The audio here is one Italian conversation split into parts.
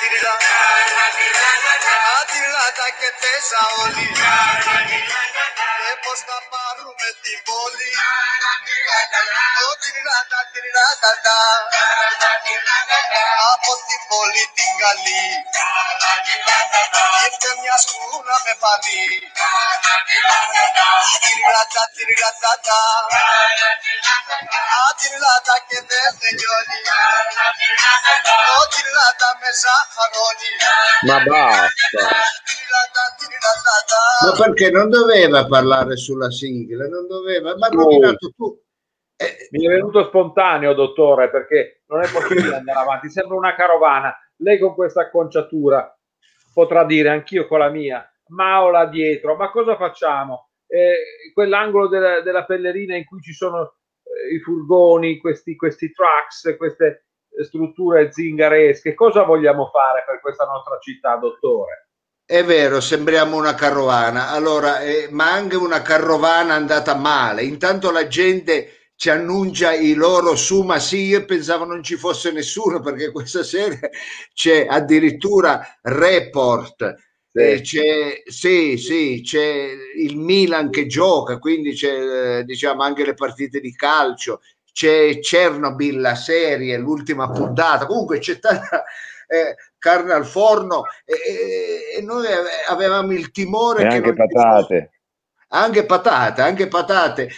tirila a tirila da che te saoli e posta paru metti boli o tirila da tirila da da a posti boli tingali e te mi ascuna me pani tirila da tirila da a tirila da che te segnoli o tirila da me safaroni Ma basta. Ma perché non doveva parlare sulla sigla? Non doveva, ma No. rovinato tu. Eh, Mi è venuto spontaneo, dottore, perché non è possibile andare avanti. Sembra una carovana. Lei con questa acconciatura potrà dire anch'io con la mia, Mao là dietro, ma cosa facciamo? Eh, quell'angolo della, della pellerina in cui ci sono eh, i furgoni, questi, questi trucks, queste eh, strutture zingaresche, cosa vogliamo fare per questa nostra città, dottore? È vero, sembriamo una carovana. Allora, eh, ma anche una carovana andata male. Intanto la gente ci annuncia i loro su, ma sì, io pensavo non ci fosse nessuno perché questa sera c'è addirittura report. Eh, c'è, sì, sì, c'è il Milan che gioca, quindi c'è eh, diciamo anche le partite di calcio, c'è Chernobyl, la serie, l'ultima puntata, comunque c'è tanta eh, carne al forno e, e- noi ave- avevamo il timore E che anche patate. anche patate, anche patate.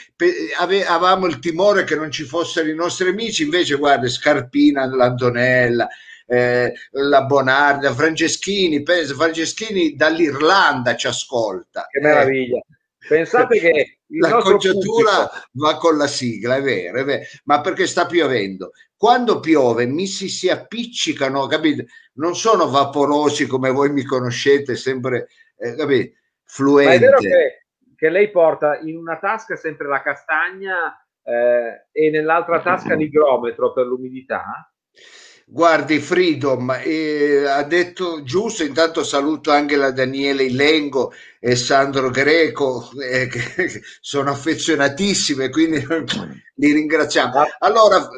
Avevamo il timore che non ci fossero i nostri amici, invece guarda, Scarpina, l'Antonella, eh, la Bonarda, Franceschini, pensa, Franceschini dall'Irlanda ci ascolta. Che meraviglia. Pensate che la conciatura pubblico- va con la sigla, è vero, è vero, ma perché sta piovendo. Quando piove mi si, si appiccicano, capite? Non sono vaporosi come voi mi conoscete, sempre, eh, capite? Ma è vero Fluente. che, che lei porta in una tasca sempre la castagna eh, e nell'altra tasca l'igrometro per l'umidità? Guardi, Freedom eh, ha detto giusto, intanto saluto anche la Daniele Ilengo e Sandro Greco, eh, che sono affezionatissime, quindi li ringraziamo. Allora,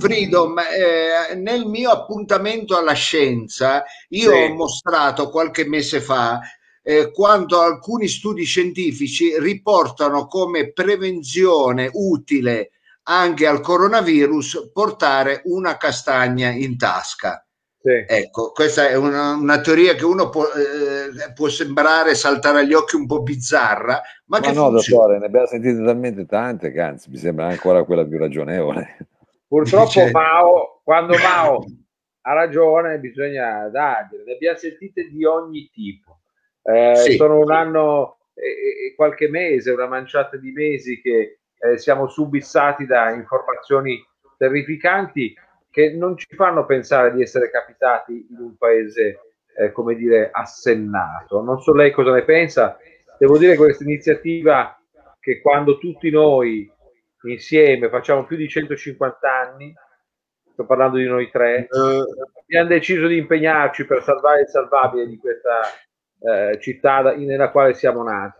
Freedom, eh, nel mio appuntamento alla scienza, io Sì. ho mostrato qualche mese fa eh, quando alcuni studi scientifici riportano come prevenzione utile anche al coronavirus portare una castagna in tasca. Sì. Ecco, questa è una, una teoria che uno può, eh, può sembrare saltare agli occhi un po' bizzarra, ma, Ma che no, funziona. dottore, ne abbiamo sentite talmente tante che anzi mi sembra ancora quella più ragionevole. Purtroppo Dice- Mao, quando Mao ha ragione, bisogna dargliene. Ne abbiamo sentite di ogni tipo. Eh, Sì. Sono un anno e, e qualche mese, una manciata di mesi che eh, siamo subissati da informazioni terrificanti che non ci fanno pensare di essere capitati in un paese, eh, come dire, assennato. Non so lei cosa ne pensa. Devo dire che questa iniziativa che quando tutti noi insieme facciamo più di 150 anni, sto parlando di noi tre, Eh, abbiamo deciso di impegnarci per salvare il salvabile di questa eh, città da- nella quale siamo nati.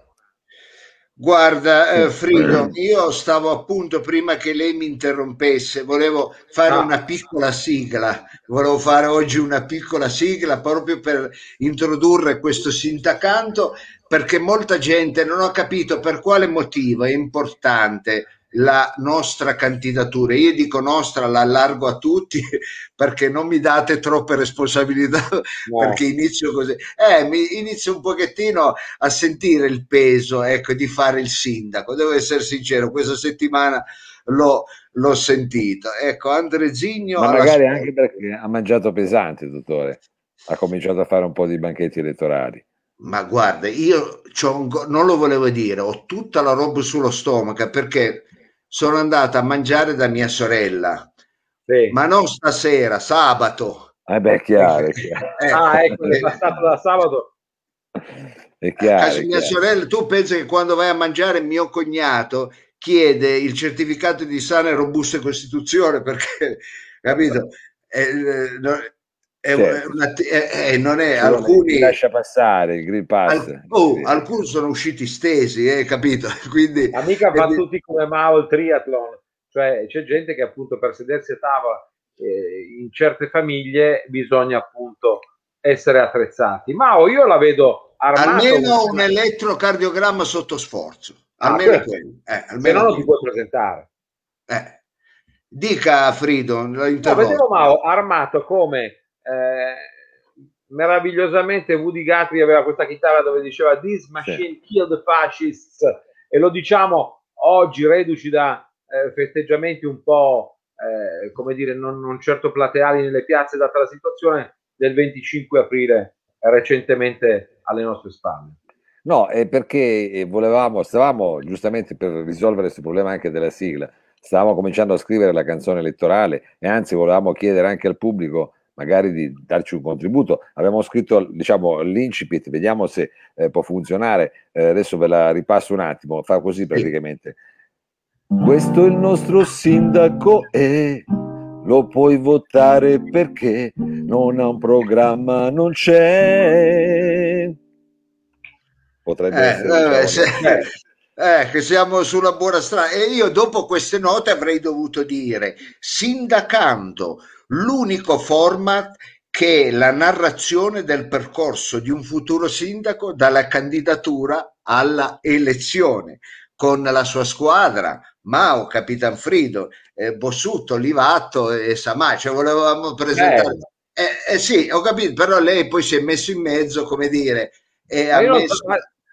Guarda, eh, Freedom, io stavo appunto prima che lei mi interrompesse, volevo fare Ah. una piccola sigla, volevo fare oggi una piccola sigla proprio per introdurre questo sindacanto, perché molta gente non ha capito per quale motivo è importante la nostra candidatura. Io dico nostra, la allargo a tutti perché non mi date troppe responsabilità No. perché inizio così. Eh, mi inizio un pochettino a sentire il peso, ecco, di fare il sindaco. Devo essere sincero, questa settimana l'ho, l'ho sentito. Ecco, Andrezigno Ma alla magari scuola. anche perché ha mangiato pesante, dottore. Ha cominciato a fare un po' di banchetti elettorali. Ma guarda, io un non lo volevo dire, ho tutta la roba sullo stomaco perché sono andata a mangiare da mia sorella, Sì. ma non stasera, sabato. Eh beh, è chiaro, è chiaro. Eh, ah, ecco, è passato da sabato. È chiaro, è chiaro. sorella, tu pensi che quando vai a mangiare mio cognato chiede il certificato di sana e robusta costituzione perché, capito? È, eh, no- è Certo. una- è- è- non è vuole- alcuni, lascia passare il Green Pass. al- oh, Sì. alcuni sono usciti stesi, eh, capito? Quindi, Ma mica fa quindi- tutti come Mao il triathlon. Cioè, c'è gente che appunto per sedersi a tavola eh, in certe famiglie bisogna appunto essere attrezzati. Ma io la vedo armato. Almeno un elettrocardiogramma sotto sforzo. Almeno Ah, quello. Eh, Se almeno no non ti puoi presentare. Eh. Dica Frido, No, vedevo Mao armato come eh, meravigliosamente Woody Guthrie aveva questa chitarra dove diceva This machine killed fascists. E lo diciamo oggi reduci da eh, festeggiamenti un po' eh, come dire non, non certo plateali nelle piazze data la situazione del 25 aprile recentemente alle nostre spalle. No, è perché eh, volevamo, stavamo giustamente per risolvere questo problema anche della sigla, stavamo cominciando a scrivere la canzone elettorale e anzi volevamo chiedere anche al pubblico magari di darci un contributo. Abbiamo scritto, diciamo, l'incipit, vediamo se eh, può funzionare. Eh, adesso ve la ripasso un attimo, fa così praticamente. Questo è il nostro sindaco e lo puoi votare perché non ha un programma, non c'è. Potrebbe Eh, essere se- eh, che siamo sulla buona strada. E io dopo queste note avrei dovuto dire, sindacando l'unico format che è la narrazione del percorso di un futuro sindaco dalla candidatura alla elezione, con la sua squadra, Mao, Capitan Frido, eh, Bossutto, Livatto e Samà, cioè volevamo presentare... Eh, eh sì, ho capito, però lei poi si è messo in mezzo, come dire, e ha messo... so-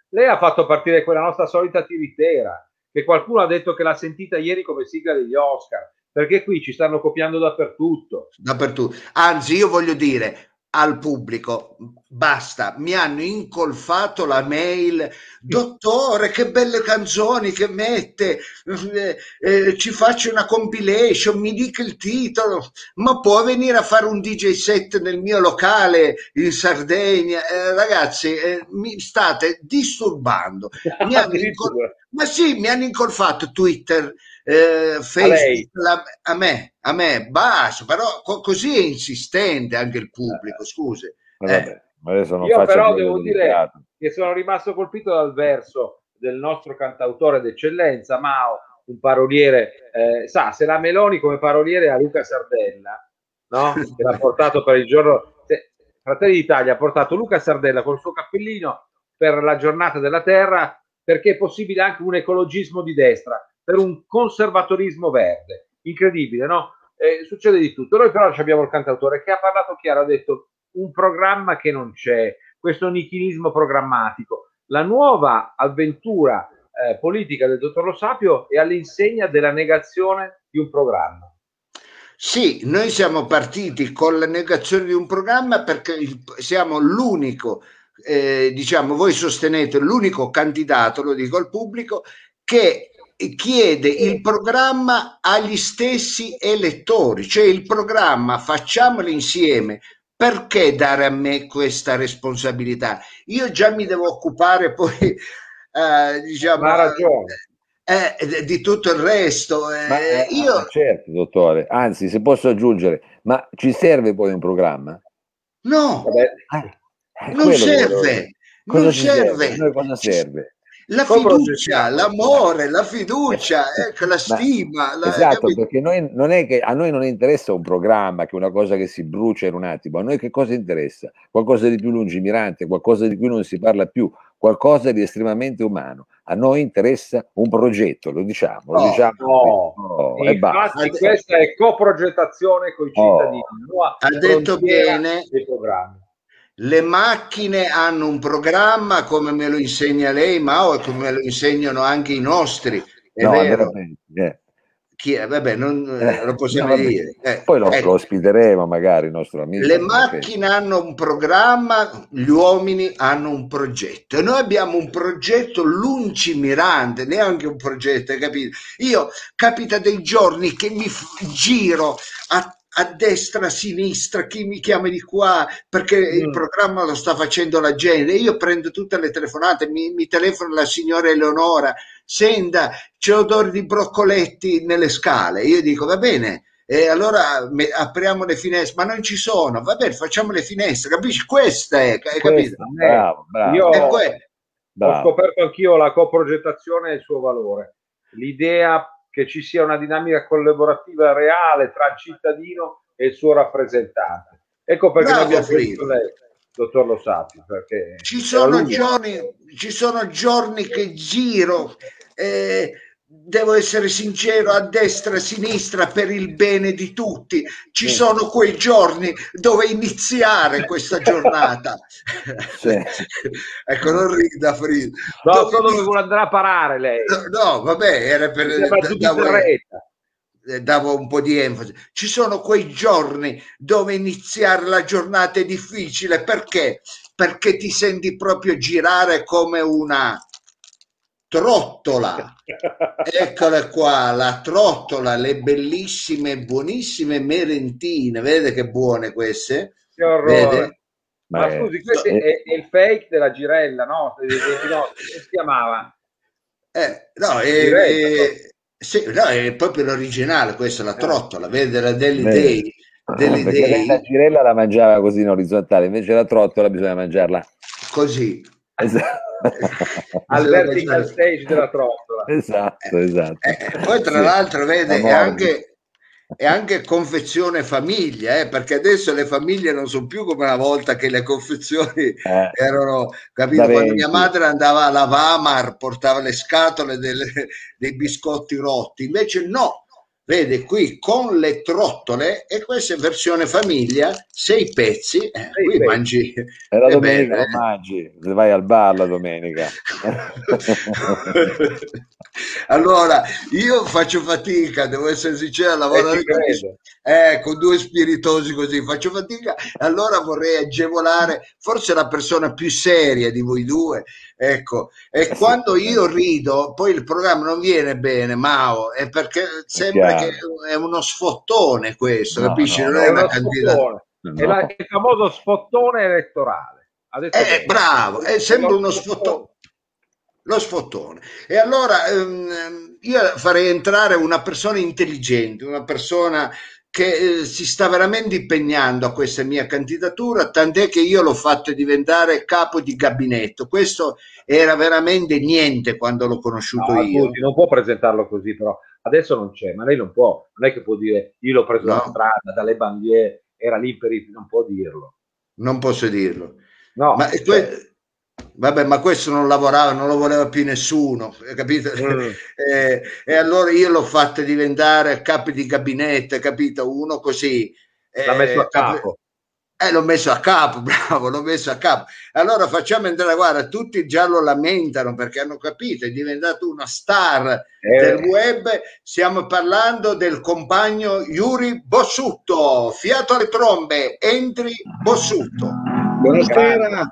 lei ha fatto partire quella nostra solita tiritera che qualcuno ha detto che l'ha sentita ieri come sigla degli Oscar perché qui ci stanno copiando dappertutto. dappertutto. Anzi, io voglio dire al pubblico, basta, mi hanno incolfato la mail, dottore, che belle canzoni che mette, eh, eh, ci faccio una compilation, mi dica il titolo, ma può venire a fare un DJ set nel mio locale in Sardegna? Eh, ragazzi, eh, mi state disturbando. Mi hanno incol- ma sì, mi hanno incolfato Twitter, eh, Facebook, lei? la- a me, a me, basta, però co- così è insistente anche il pubblico, scusi. Vabbè, ma adesso non Io però devo dire delicato. che sono rimasto colpito dal verso del nostro cantautore d'eccellenza, Mao, un paroliere, eh, sa, se la Meloni come paroliere a Luca Sardella, no? che l'ha portato per il giorno... se- Fratelli d'Italia ha portato Luca Sardella col suo cappellino per la giornata della terra perché è possibile anche un ecologismo di destra, per un conservatorismo verde. Incredibile, no? Eh, succede di tutto. Noi però abbiamo il cantautore che ha parlato chiaro, ha detto un programma che non c'è, questo nichilismo programmatico. La nuova avventura eh, politica del dottor Lo Sapio è all'insegna della negazione di un programma. Sì, noi siamo partiti con la negazione di un programma perché siamo l'unico, eh, diciamo, voi sostenete l'unico candidato, lo dico al pubblico, che chiede il programma agli stessi elettori, cioè il programma facciamolo insieme. Perché dare a me questa responsabilità? Io già mi devo occupare poi, eh, diciamo, eh, di tutto il resto. eh, Ma, eh, io, ah, certo, dottore. Anzi, se posso aggiungere, ma ci serve poi un programma? no, Vabbè, Eh, è non serve, Cosa non serve. A noi cosa serve? La fiducia, l'amore, la fiducia, ecco, la Ma- stima. la- esatto, capito? perché noi, non è che, a noi non interessa un programma, che è una cosa che si brucia in un attimo, a noi che cosa interessa? Qualcosa di più lungimirante, qualcosa di cui non si parla più, qualcosa di estremamente umano. A noi interessa un progetto, lo diciamo, lo No, diciamo. no. Oh, e basta. Infatti, questa è coprogettazione con i Oh. cittadini. nuova Ha detto bene. dei programmi. Le macchine hanno un programma come me lo insegna lei, Mao, e come me lo insegnano anche i nostri. È No, vero. veramente, eh. Chi è? Vabbè, non Eh, lo possiamo no, dire. Eh, Poi lo, ecco. lo ospiteremo magari, il nostro amico. Le macchine hanno un programma, gli uomini hanno un progetto e noi abbiamo un progetto lungimirante, neanche un progetto, capito? Io capita dei giorni che mi f- giro a, a destra, a sinistra, chi mi chiama di qua perché il Mm. programma lo sta facendo la gente. Io prendo tutte le telefonate, mi, mi telefona la signora Eleonora, senda, c'è odore di broccoletti nelle scale. Io dico, va bene, e allora me- apriamo le finestre, ma non ci sono, va bene, facciamo le finestre, capisci? Questa è, hai capito? Bravo, bravo. Io- È que- Ho scoperto anch'io la coprogettazione e il suo valore. L'idea che ci sia una dinamica collaborativa reale tra il cittadino e il suo rappresentante. Ecco perché Bravo, abbiamo chiesto lei. dottor Lo Sapio, perché Ci sono, giorni, ci sono giorni che giro, eh, devo essere sincero, a destra e a sinistra per il bene di tutti. Ci Sì. sono quei giorni dove iniziare questa giornata. Sì. ecco, non rida Frida. No, Dove so dove vuole andare a parare lei. No, vabbè, era per... Di davo- eh, davo un po' di enfasi. Ci sono quei giorni dove iniziare la giornata è difficile perché? Perché ti senti proprio girare come una trottola. Eccole qua, la trottola, le bellissime, buonissime merentine. Vedete che buone queste? Che orrore. Vede? Ma Beh, scusi, questo eh, è, è il fake della girella, no? No, come si chiamava? Eh, no, è, Direi, è- sì, no, è proprio l'originale, questa la trottola, vede la Deli Beh. Day. Lei Day. la girella la mangiava così in orizzontale, invece la trottola bisogna mangiarla. Così. Esatto, Al vertical mangiare- stage della trottola. esatto. esatto. Eh, poi tra Sì. l'altro vede è anche, è anche confezione famiglia eh, perché adesso le famiglie non sono più come una volta che le confezioni Eh, erano capito quando 20. mia madre andava alla Vamar portava le scatole delle- dei biscotti rotti invece no vede qui con le trottole e questa è versione famiglia sei pezzi eh, Sei qui pezzi. mangi E la è domenica lo eh. mangi, vai al bar la domenica. allora io faccio fatica devo essere sincero a Eh, lavorare con, eh, con due spiritosi così faccio fatica allora vorrei agevolare forse la persona più seria di voi due ecco e sì, quando sì. io rido poi il programma non viene bene Mao è perché sembra che è uno sfottone questo No, capisci no, non no. è È una candidatura sfottone. È No. la- il famoso sfottone elettorale. Ha detto eh, bravo è sempre Lo uno sfottone lo sfottone. E allora ehm, io farei entrare una persona intelligente, una persona che eh, si sta veramente impegnando a questa mia candidatura, tant'è che io l'ho fatto diventare capo di gabinetto. Questo era veramente niente quando l'ho conosciuto No, io. scusi, non può presentarlo così, però adesso non c'è, ma lei non può, non è che può dire io l'ho preso No. dalla strada, dalle bandiere, era lì per i, non può dirlo. Non posso dirlo. No, Ma, cioè, que- vabbè, ma questo non lavorava, non lo voleva più nessuno, capito? Mm. Eh, e allora io l'ho fatto diventare capo di gabinetto, capito? Uno così. l'ha messo a eh, capo. Eh, l'ho messo a capo, bravo, l'ho messo a capo. Allora facciamo entrare, guarda, tutti già lo lamentano perché hanno capito, è diventato una star Eh, del web. Stiamo parlando del compagno Yuri Bossutto. Fiato alle trombe, entri Bossutto. Buonasera.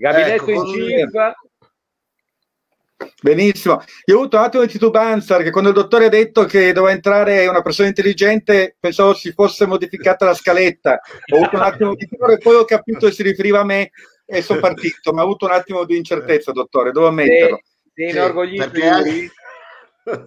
Gabinetto Ecco, in chief, Benissimo. Io ho avuto un attimo di titubanza perché quando il dottore ha detto che doveva entrare una persona intelligente pensavo si fosse modificata la scaletta. Ho avuto un attimo di timore e poi ho capito che si riferiva a me e sono partito, ma ho avuto un attimo di incertezza, dottore, devo ammetterlo. Sì, inorgoglisce perché anche- Yuri.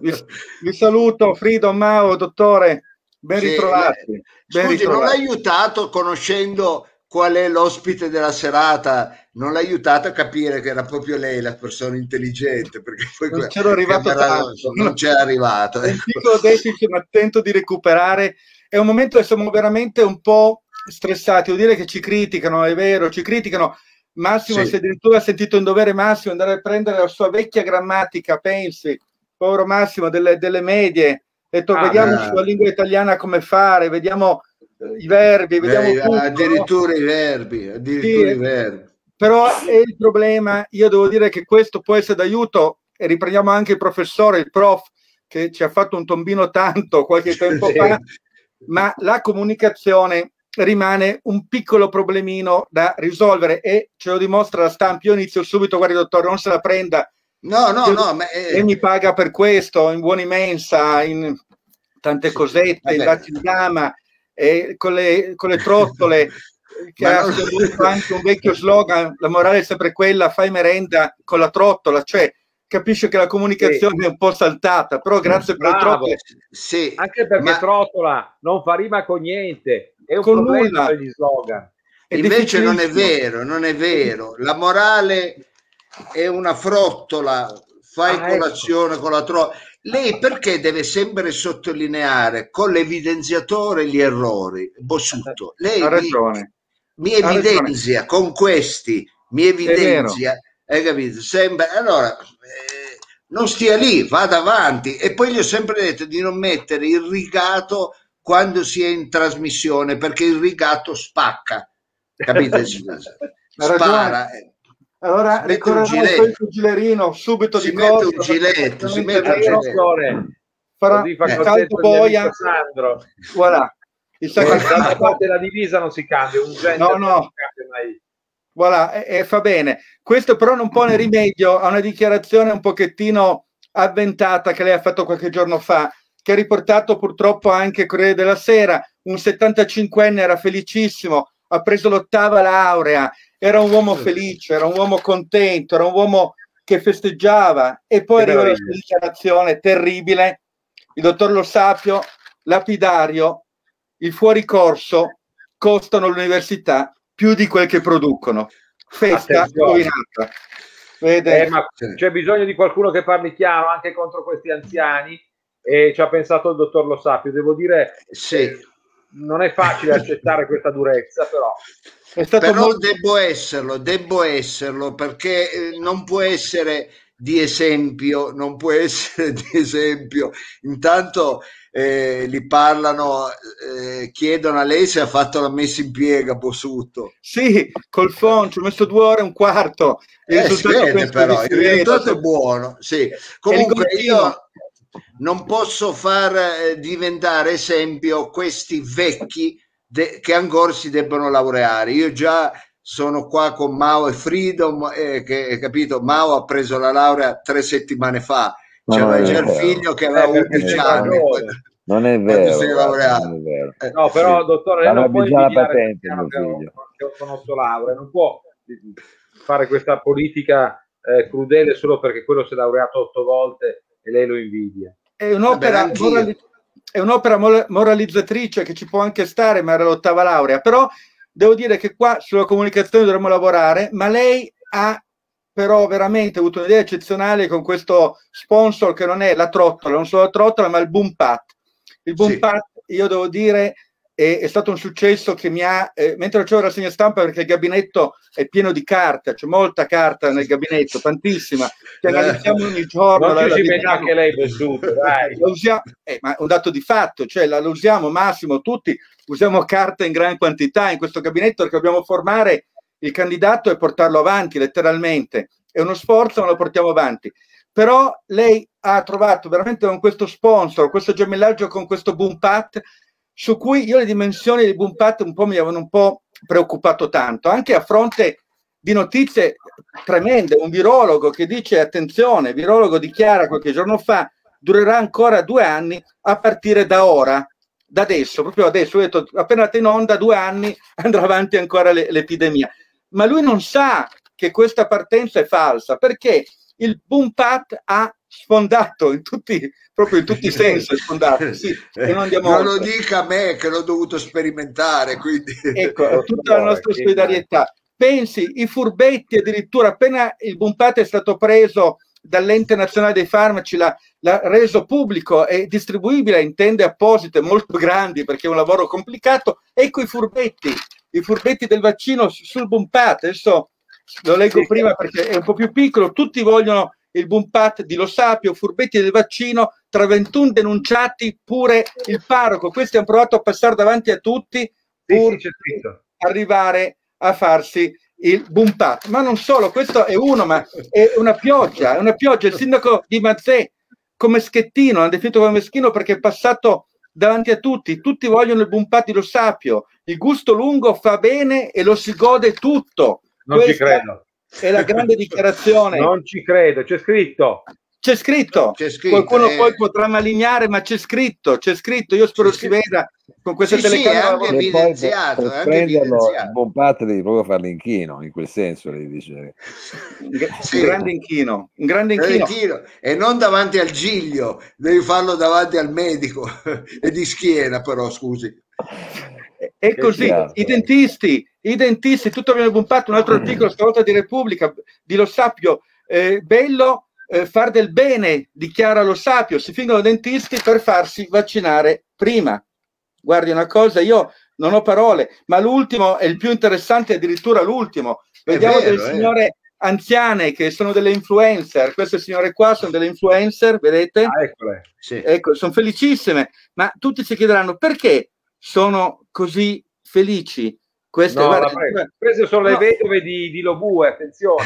Vi, vi saluto, Frido, Mao, dottore, ben Sì, ritrovati. ben Scusi, non l'ha ritrovati. aiutato conoscendo qual è l'ospite della serata? Non l'ha aiutato a capire che era proprio lei la persona intelligente, perché poi Non c'ero arrivato tanto. non c'era arrivato. È un piccolo deficit, ma tento di recuperare. È un momento che siamo veramente un po' stressati. Devo dire che ci criticano, è vero, ci criticano. Massimo Sì. è addirittura sentito in dovere Massimo andare a prendere la sua vecchia grammatica, pensi, povero Massimo, delle, delle medie. Ha detto, Ah, vediamo beh. sulla lingua italiana come fare, vediamo i verbi, vediamo Beh, tutto, no? addirittura i verbi, addirittura Sì. i verbi. Però è il problema, io devo dire che questo può essere d'aiuto e riprendiamo anche il professore, il prof, che ci ha fatto un tombino tanto qualche tempo Sì. fa, ma la comunicazione rimane un piccolo problemino da risolvere e ce lo dimostra la stampa. Io inizio subito, guardi dottore, non se la prenda, No, no, Io- no, ma eh, lei mi paga per questo, in buoni mensa, in tante Sì, cosette, in dati di dama, e con, le, con le trottole, che ha scritto anche un vecchio slogan, la morale è sempre quella, fai merenda con la trottola, cioè capisce che la comunicazione è un po' saltata, però grazie per le Bravo. trottole. sì, Anche perché ma Trottola non fa rima con niente, è un Con problema nulla. per gli slogan. È invece non è vero, non è vero. La morale è una frottola, fai Ah, ecco. colazione con la trottola. Lei perché deve sempre sottolineare con l'evidenziatore gli errori? Bossutto, lei ha mi, ragione. mi Ha evidenzia con questi, mi evidenzia, hai capito? Sempre, allora, eh, non stia lì, vada avanti. E poi gli ho sempre detto di non mettere il rigato quando si è in trasmissione, perché il rigato spacca, capite? Ragione. Spara. Allora gilet. il gilerino subito Si di mette un gilet, si mette un vero, gilet. farà fa il mio boia, voilà. Il Eh, salto D'altra parte la divisa non si cambia, un gender No, no. non si cambia mai. Voilà, e, e fa bene. Questo però non pone rimedio a una dichiarazione un pochettino avventata che lei ha fatto qualche giorno fa, che ha riportato purtroppo anche Corriere della Sera. Un 75enne era felicissimo, ha preso l'ottava laurea, era un uomo felice, era un uomo contento, era un uomo che festeggiava e poi Che arriva la dichiarazione terribile. Il dottor Lo Sapio, lapidario, il fuoricorso costano all'università più di quel che producono. Festa rovinata. Eh, ma c'è bisogno di qualcuno che parli chiaro anche contro questi anziani e ci ha pensato il dottor Lo Sapio. Devo dire, Sì. eh, non è facile accettare questa durezza, però Però molto- devo esserlo, devo esserlo perché eh, non può essere di esempio, non può essere di esempio. Intanto eh, li parlano, eh, chiedono a lei se ha fatto la messa in piega, Bossutto. Sì, col phone ci ho messo due ore e un quarto. Il Eh, risultato però, il risultato è buono. Sì. Comunque io non posso far eh, diventare esempio questi vecchi de- che ancora si debbono laureare. Io già sono qua con Mao e Freedom, eh, che hai capito, Mao ha preso la laurea tre settimane fa, Ma c'aveva non è già il figlio che aveva Eh, perché 11 sei anni. Non è vero, sei guarda, laureato. non è vero. Eh, No, però, sì. dottore, lei non può già la patente, che che ho con otto lauree, non può fare questa politica eh, crudele solo perché quello si è laureato otto volte e lei lo invidia. È un'opera, Vabbè, è un'opera moralizzatrice che ci può anche stare, ma era l'ottava laurea. Però devo dire che qua sulla comunicazione dovremmo lavorare, ma lei ha però veramente avuto un'idea eccezionale con questo sponsor che non è la trottola, non solo la trottola, ma il boom pat. Il boom Sì. pat, io devo dire, è, è stato un successo che mi ha, eh, mentre facevo la rassegna stampa, perché il gabinetto è pieno di carta, c'è molta carta nel gabinetto, tantissima, che analizziamo ogni giorno. Non la- ci la vediamo. anche lei Bessuto, dai. Usiamo, eh, ma è un dato di fatto, cioè la, la usiamo massimo tutti, usiamo carta in gran quantità in questo gabinetto perché dobbiamo formare il candidato e portarlo avanti letteralmente. È uno sforzo, ma lo portiamo avanti. Però lei ha trovato veramente con questo sponsor, questo gemellaggio con questo boom pat, su cui io le dimensioni del boom pat un po' mi avevano un po' preoccupato tanto, anche a fronte di notizie tremende. Un virologo che dice: attenzione, il virologo dichiara qualche giorno fa durerà ancora due anni a partire da ora, da adesso, proprio adesso. Ho detto, appena andata in onda, due anni andrà avanti ancora le- l'epidemia. Ma lui non sa che questa partenza è falsa perché il boom pat ha sfondato in tutti, proprio in tutti i sensi, sfondato. Sì, e non Non lo dica a me che l'ho dovuto sperimentare, quindi... Ecco, tutta la nostra solidarietà. Pensi, i furbetti addirittura appena il Bumpate è stato preso dall'ente nazionale dei farmaci, l'ha, l'ha reso pubblico e distribuibile in tende apposite molto grandi perché è un lavoro complicato. Ecco i furbetti, i furbetti del vaccino su- sul Bumpate. Adesso lo leggo prima perché è un po' più piccolo. Tutti vogliono il Bumpat di Lo Sapio, furbetti del vaccino, tra 21 denunciati pure il parroco. Questi hanno provato a passare davanti a tutti Sì, pur sì, scritto. arrivare a farsi il Bumpat. Ma non solo, questo è uno, ma è una pioggia, è una pioggia. Il sindaco di Mazzè, come schettino, l'ha definito come meschino perché è passato davanti a tutti. Tutti vogliono il Bumpat di Lo Sapio. Il gusto lungo fa bene e lo si gode tutto. Non ci Questa credo. È la grande dichiarazione. Non ci credo, c'è scritto. C'è scritto. C'è scritto, Qualcuno eh. poi potrà malignare, ma c'è scritto, c'è scritto. Io spero C'è si scritto. veda con questa Sì, sì, telecamera. anche evidenziato, per, è per prenderlo il buon pat devi proprio fare l'inchino, in quel senso devi dire. un Sì. grande inchino, un grande inchino. Valentino, e non davanti al giglio, devi farlo davanti al medico e di schiena però, scusi. E così i dentisti, i dentisti, tutto viene bumpato. Un altro articolo stavolta di Repubblica, di Lo Sapio, eh, bello, eh, far del bene, dichiara lo sapio, si fingono dentisti per farsi vaccinare prima. Guardi una cosa, io non ho parole, ma l'ultimo è il più interessante, addirittura l'ultimo. Vediamo vero, delle eh. signore anziane che sono delle influencer, queste signore qua sono delle influencer, vedete? Ah, eccole. Sì. Ecco, sono felicissime, ma tutti si chiederanno perché sono così felici. Queste, no, guarda, queste sono no. le vedove di, di Lobue, attenzione.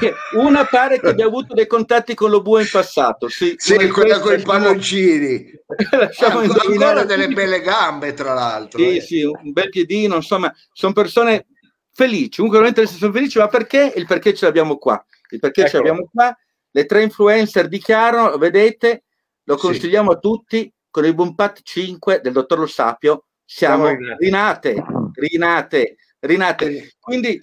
Eh. Una pare che abbia avuto dei contatti con Lobue in passato. Sì, sì quella con i palloncini. Lasciamo ancora delle belle gambe, tra l'altro. Sì, eh. sì, un bel piedino, insomma, sono persone felici. Comunque, veramente sono felici, ma perché? Il perché ce l'abbiamo qua. Il perché ecco. ce l'abbiamo qua. Le tre influencer dichiarano, vedete, lo consigliamo sì. a tutti con il Bumpat 5 del dottor Lo Sapio. Siamo rinate rinate, rinate. Quindi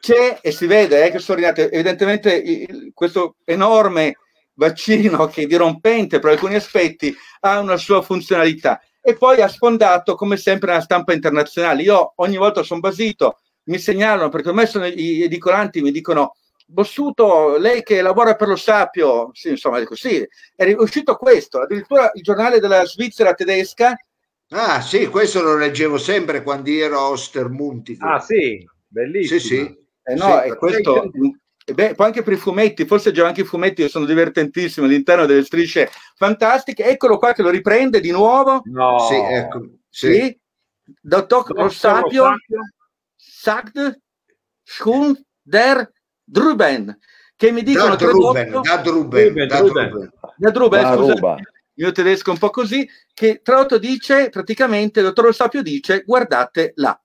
c'è e si vede eh, che sono rinate. Evidentemente il, questo enorme vaccino che è dirompente per alcuni aspetti ha una sua funzionalità e poi ha sfondato come sempre nella stampa internazionale. Io ogni volta sono basito, mi segnalano perché ormai sono gli edicolanti, mi dicono Bossuto, lei che lavora per lo Sapio, sì, insomma, dico sì, è uscito questo, addirittura il giornale della Svizzera tedesca Ah sì, questo lo leggevo sempre quando ero a Ostermunti. Ah sì, bellissimo. Sì, sì. Eh no, sì, questo... Beh, poi anche per i fumetti, forse già anche i fumetti sono divertentissimi all'interno delle strisce fantastiche. Eccolo qua che lo riprende di nuovo. No. Sì, ecco. Sì. sì. Dottor Rossapio, Sagd, Schun, Der, Druben, che mi dicono da Druben, da Druben, da Druben, da Druben, scusa, il mio tedesco un po' così, che tra l'altro dice, praticamente, il dottor Lo Sapio dice, guardate là.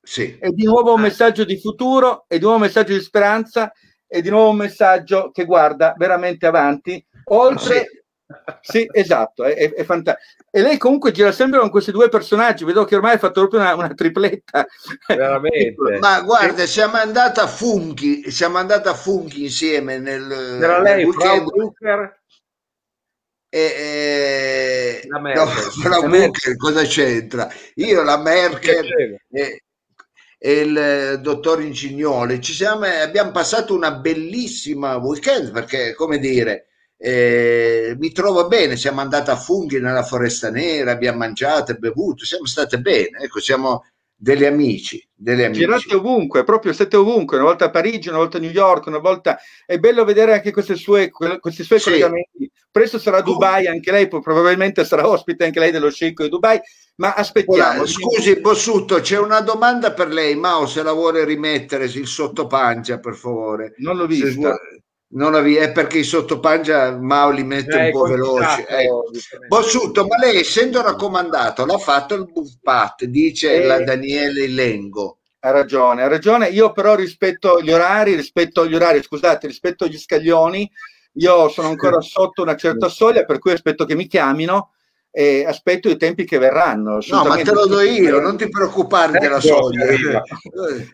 Sì. È di nuovo un messaggio di futuro, è di nuovo un messaggio di speranza, è di nuovo un messaggio che guarda veramente avanti, oltre... Sì. Sì, esatto, è, è, fantastico. E lei comunque gira sempre con questi due personaggi, vedo che ormai ha fatto proprio una, una tripletta. Veramente. Ma guarda, siamo andati a Funky, siamo andati a Funky insieme nel... Era lei, Frau Brucker e, la Merkel. No, la Merkel cosa c'entra? Io, la Merkel e, e, il dottor Incignoli ci siamo, abbiamo passato una bellissima weekend perché, come dire, eh, mi trovo bene. Siamo andati a funghi nella Foresta Nera, abbiamo mangiato e bevuto, siamo state bene. Ecco, siamo degli amici, delle amici. Girate ovunque, proprio siete ovunque, una volta a Parigi, una volta a New York, una volta... È bello vedere anche queste sue, questi suoi sì. collegamenti. Presto sarà a Dubai, anche lei probabilmente sarà ospite anche lei dello sceicco di Dubai, ma aspettiamo. Ora, scusi, Bossutto, c'è una domanda per lei, Mao, se la vuole rimettere il sottopancia, per favore. Non l'ho visto. Non la è perché i sottopangia Mao li mette eh, un po' veloci. Eh. Bossuto, ma lei essendo raccomandato l'ha fatto il Buffat, dice eh, la Daniele Lengo. Ha ragione, ha ragione. Io però rispetto gli orari, rispetto gli orari, scusate, rispetto agli scaglioni, io sono ancora sotto una certa soglia, per cui aspetto che mi chiamino e aspetto i tempi che verranno. No, ma te lo do io, non ti preoccupare della ecco, soglia.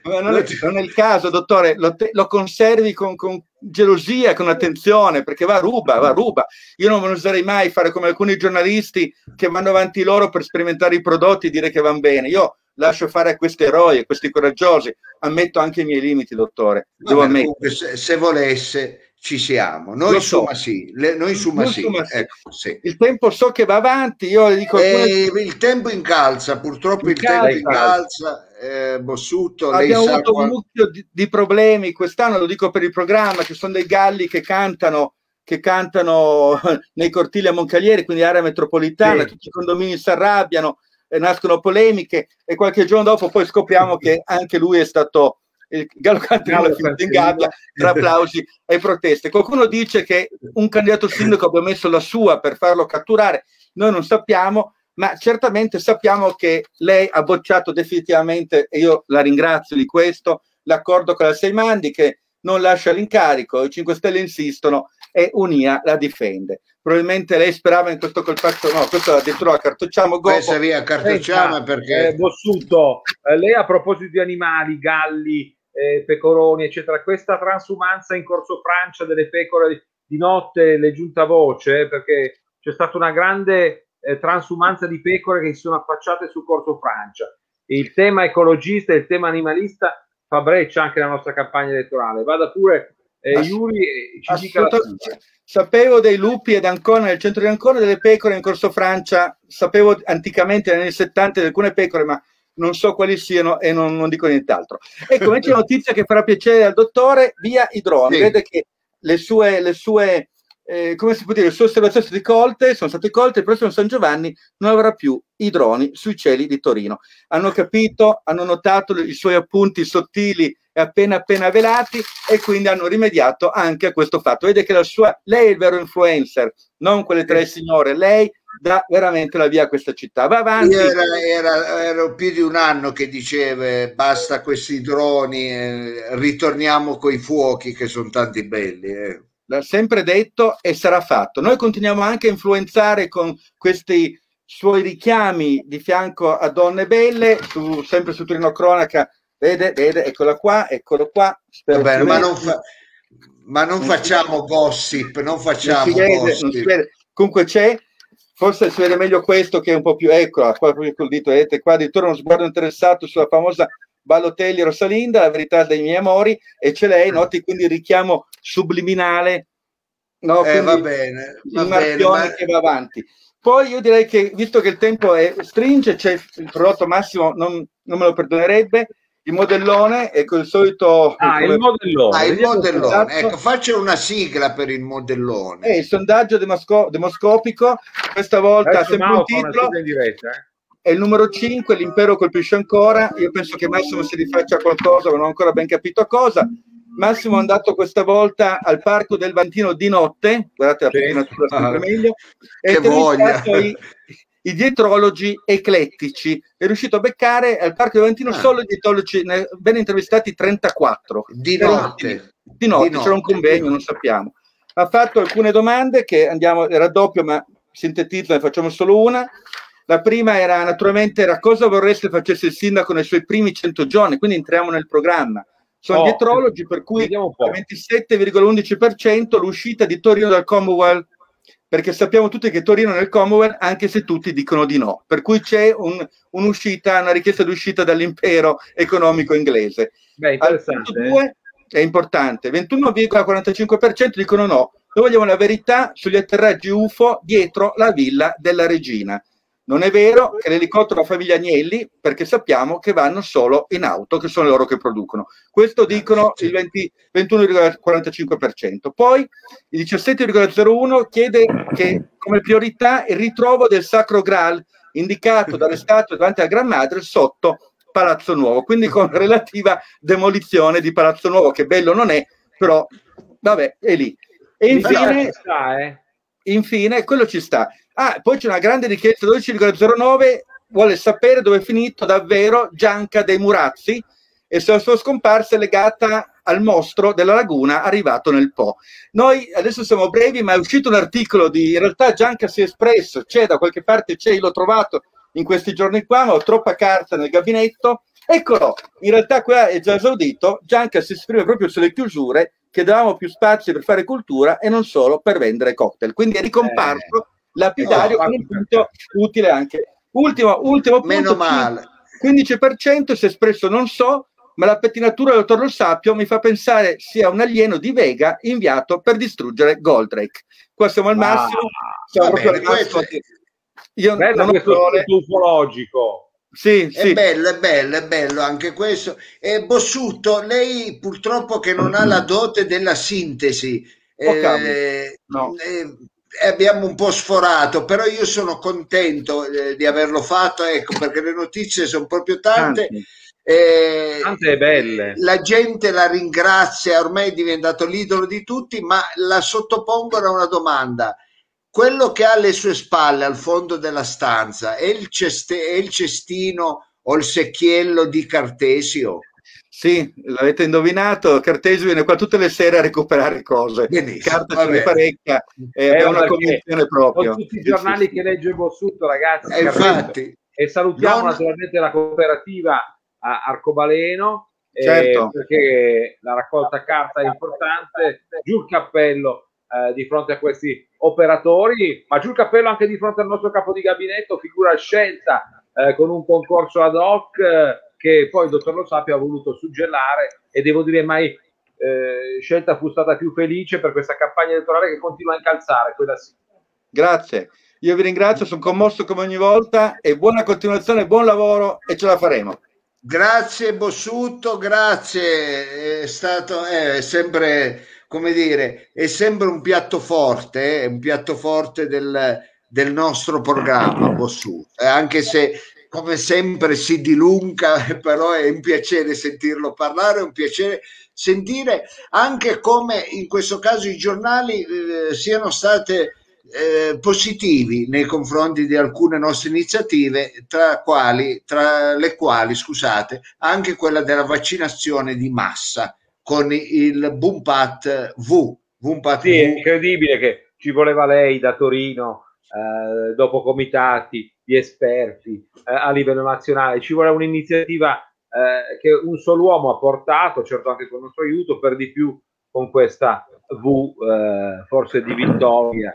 non, è, non, è, il caso, dottore, lo, te, lo conservi con, con, gelosia, con attenzione, perché va ruba, va ruba. Io non oserei mai fare come alcuni giornalisti che vanno avanti loro per sperimentare i prodotti e dire che vanno bene. Io lascio fare a questi eroi, a questi coraggiosi, ammetto anche i miei limiti, dottore. Vabbè, se, se volesse ci siamo. Noi Lo su sì, le, noi su sì. Ecco, sì. Il tempo so che va avanti, io le dico... Eh, alcune... Il tempo incalza, purtroppo il, il tempo incalza. Eh, Bossuto, Abbiamo avuto un mucchio di, di, problemi quest'anno, lo dico per il programma, ci sono dei galli che cantano che cantano nei cortili a Moncalieri, quindi area metropolitana, sì. tutti i condomini si arrabbiano, eh, nascono polemiche e qualche giorno dopo poi scopriamo che anche lui è stato il Gallo Cantrino in gabbia tra applausi e proteste. Qualcuno dice che un candidato sindaco abbia messo la sua per farlo catturare, noi non sappiamo, ma certamente sappiamo che lei ha bocciato definitivamente, e io la ringrazio di questo, l'accordo con la Seimandi che non lascia l'incarico, i 5 Stelle insistono e Unia la difende. Probabilmente lei sperava in questo colpaccio, no, questo addirittura la cartocciamo. Gopo. Questa via cartocciama perché... Eh, Bossuto, eh, lei a proposito di animali, galli, eh, pecoroni, eccetera. Questa transumanza in Corso Francia delle pecore di notte le giunta voce, perché c'è stata una grande eh, transumanza di pecore che si sono affacciate su Corso Francia. Il tema ecologista e il tema animalista fa breccia anche nella nostra campagna elettorale. Vada pure eh, Ass- Iuri eh, ci dica la. Sapevo dei lupi ed Ancona, nel centro di Ancona, delle pecore in Corso Francia. Sapevo anticamente negli anni 70 di alcune pecore, ma non so quali siano e non, non dico nient'altro. Ecco, invece notizia che farà piacere al dottore, via i droni. Sì. Vede che le sue, le sue eh, come si può dire, le sue osservazioni sono state colte, sono state colte, il prossimo San Giovanni non avrà più i droni sui cieli di Torino. Hanno capito, hanno notato i suoi appunti sottili appena appena velati e quindi hanno rimediato anche a questo fatto. Vede che la sua, lei è il vero influencer, non quelle tre signore, lei dà veramente la via a questa città. Va avanti. Io era, era- ero più di un anno che diceva basta questi droni, eh, ritorniamo coi fuochi che sono tanti belli. eh. l'ha sempre detto e sarà fatto. Noi continuiamo anche a influenzare con questi suoi richiami di fianco a donne belle, su- sempre su Torino Cronaca. Vede, vede, eccola qua, eccolo qua. Spero Va bene, si ma non, fa- ma non Non facciamo gossip, non non facciamo non gossip. si vede. Comunque c'è, forse si vede meglio questo che è un po' più, eccola, qua proprio col dito, vedete qua addirittura uno sguardo interessato sulla famosa Balotelli Rosalinda, la verità dei miei amori, e c'è lei, noti quindi il richiamo subliminale, no? Eh, va bene, va il bene, ma- che va avanti. Poi io direi che, visto che il tempo è, stringe, c'è il prodotto massimo, non, non me lo perdonerebbe, il modellone e col solito... Ah, come- il modellone. Ah, il modellone, esatto. ecco, faccio una sigla per il modellone. è il sondaggio demosco- demoscopico, questa volta Adesso sempre un Mao titolo, diretta. eh. è il numero 5, l'impero colpisce ancora, io penso che Massimo si rifaccia a qualcosa, ma non ho ancora ben capito a cosa. Massimo è andato questa volta al Parco del Vantino di notte, guardate la Sì. pettinatura sempre Ah, meglio, e che intervistato voglia. i, i dietrologi eclettici. È riuscito a beccare al Parco del Vantino Ah. solo i dietrologi, ne venne intervistati 34. Di notte. Di notte, Di c'era un notte. convegno, non sappiamo. Ha fatto alcune domande che andiamo, era doppio, ma sintetizzo, ne facciamo solo una. La prima era naturalmente era cosa vorreste facesse il sindaco nei suoi primi 100 giorni, quindi entriamo nel programma. Sono Oh, dietrologi per cui al 27,11% l'uscita di Torino dal Commonwealth, perché sappiamo tutti che Torino è nel Commonwealth, anche se tutti dicono di no. Per cui c'è un- un'uscita, una richiesta di uscita dall'impero economico inglese. Beh, interessante. 2 è importante, 21,45% dicono no. Noi vogliamo la verità sugli atterraggi UFO dietro la villa della regina. Non è vero che l'elicottero fa famiglia Agnelli perché sappiamo che vanno solo in auto, che sono loro che producono. Questo dicono il 20 21,45%. Poi il 17,01 chiede che come priorità il ritrovo del Sacro Graal indicato dalle statue davanti alla Gran Madre sotto Palazzo Nuovo, quindi con relativa demolizione di Palazzo Nuovo, che bello non è, però vabbè, è lì. E Infine, eh. Infine, quello ci sta. Ah, poi c'è una grande richiesta, 12,09 vuole sapere dove è finito davvero Gianca dei Murazzi e se la sua scomparsa è legata al mostro della laguna arrivato nel Po. Noi adesso siamo brevi, ma è uscito un articolo di, in realtà Gianca si è espresso, c'è da qualche parte, c'è, l'ho trovato in questi giorni qua, ma ho troppa carta nel gabinetto. Eccolo, in realtà qua è già esaudito, Gianca si esprime proprio sulle chiusure, che davamo più spazio per fare cultura e non solo per vendere cocktail. Quindi è ricomparso lapidario eh, con un punto utile anche. Ultimo, ultimo punto, Meno male. 15% si è espresso non so, ma la pettinatura del dottor Lo Sapio mi fa pensare sia un alieno di Vega inviato per distruggere Goldrake. Qua siamo al Ah, massimo, siamo va proprio bene, al massimo. Io Bello non ho questo parole. ufologico. Sì, È sì. bello, è bello, è bello anche questo. E Bossutto, lei purtroppo che non ha la dote della sintesi, eh. No. eh, abbiamo un po' sforato, però io sono contento eh, di averlo fatto, ecco, perché le notizie sono proprio tante. Tanti. eh, Tante belle. La gente la ringrazia, ormai è diventato l'idolo di tutti, ma la sottopongono a una domanda. Quello che ha alle sue spalle, al fondo della stanza, è il, ceste- è il cestino o il secchiello di Cartesio? Sì, l'avete indovinato, Cartesio viene qua tutte le sere a recuperare cose. Benissimo, Carta ce ne parecchia, Eh, è una perché convinzione proprio. Con tutti i giornali Sì, sì, che legge Bossutto, ragazzi. E Cartesio. infatti, E salutiamo Non- naturalmente la cooperativa Arcobaleno, eh, Certo. perché la raccolta carta è importante. Giù il cappello eh, di fronte a questi operatori, ma giù il cappello anche di fronte al nostro capo di gabinetto, figura scelta eh, con un concorso ad hoc eh, che poi il dottor Lo Sapio ha voluto suggellare e devo dire mai eh, scelta fu stata più felice per questa campagna elettorale che continua a incalzare, quella sì. Grazie. Io vi ringrazio, sono commosso come ogni volta e buona continuazione, buon lavoro e ce la faremo. Grazie Bossuto, grazie, è stato è sempre, come dire, è sempre un piatto forte, è un piatto forte del, del nostro programma Bossuto, anche se come sempre si dilunga, però è un piacere sentirlo parlare, è un piacere sentire anche come in questo caso i giornali eh, siano state eh, positivi nei confronti di alcune nostre iniziative, tra, quali, tra le quali, scusate, anche quella della vaccinazione di massa con il Bumpat V. Bumpat sì, v. è incredibile che ci voleva lei da Torino, eh, dopo comitati di esperti eh, a livello nazionale, ci vuole un'iniziativa eh, che un solo uomo ha portato, certo anche con il nostro aiuto, per di più con questa V eh, forse di vittoria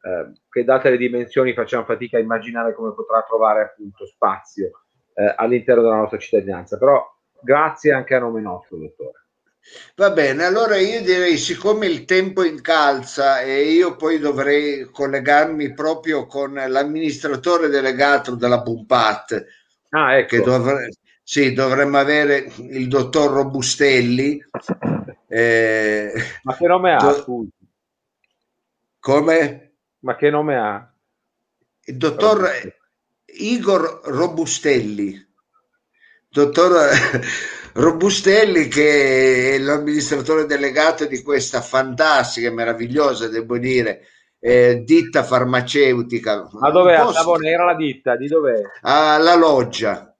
eh, che date le dimensioni facciamo fatica a immaginare come potrà trovare appunto spazio eh, all'interno della nostra cittadinanza. Però grazie anche a nome nostro, dottore. Va bene, allora io direi, siccome il tempo incalza e io poi dovrei collegarmi proprio con l'amministratore delegato della Bumpat, ah, ecco. che dovre, sì, dovremmo avere il dottor Robustelli. Eh, Ma che nome ha? Do, come? Ma che nome ha? Il dottor Robustelli. Igor Robustelli. Dottor Robustelli che è l'amministratore delegato di questa fantastica, meravigliosa, devo dire, eh, ditta farmaceutica. Ma dov'è? A Savonera la ditta? Di dov'è? Alla loggia.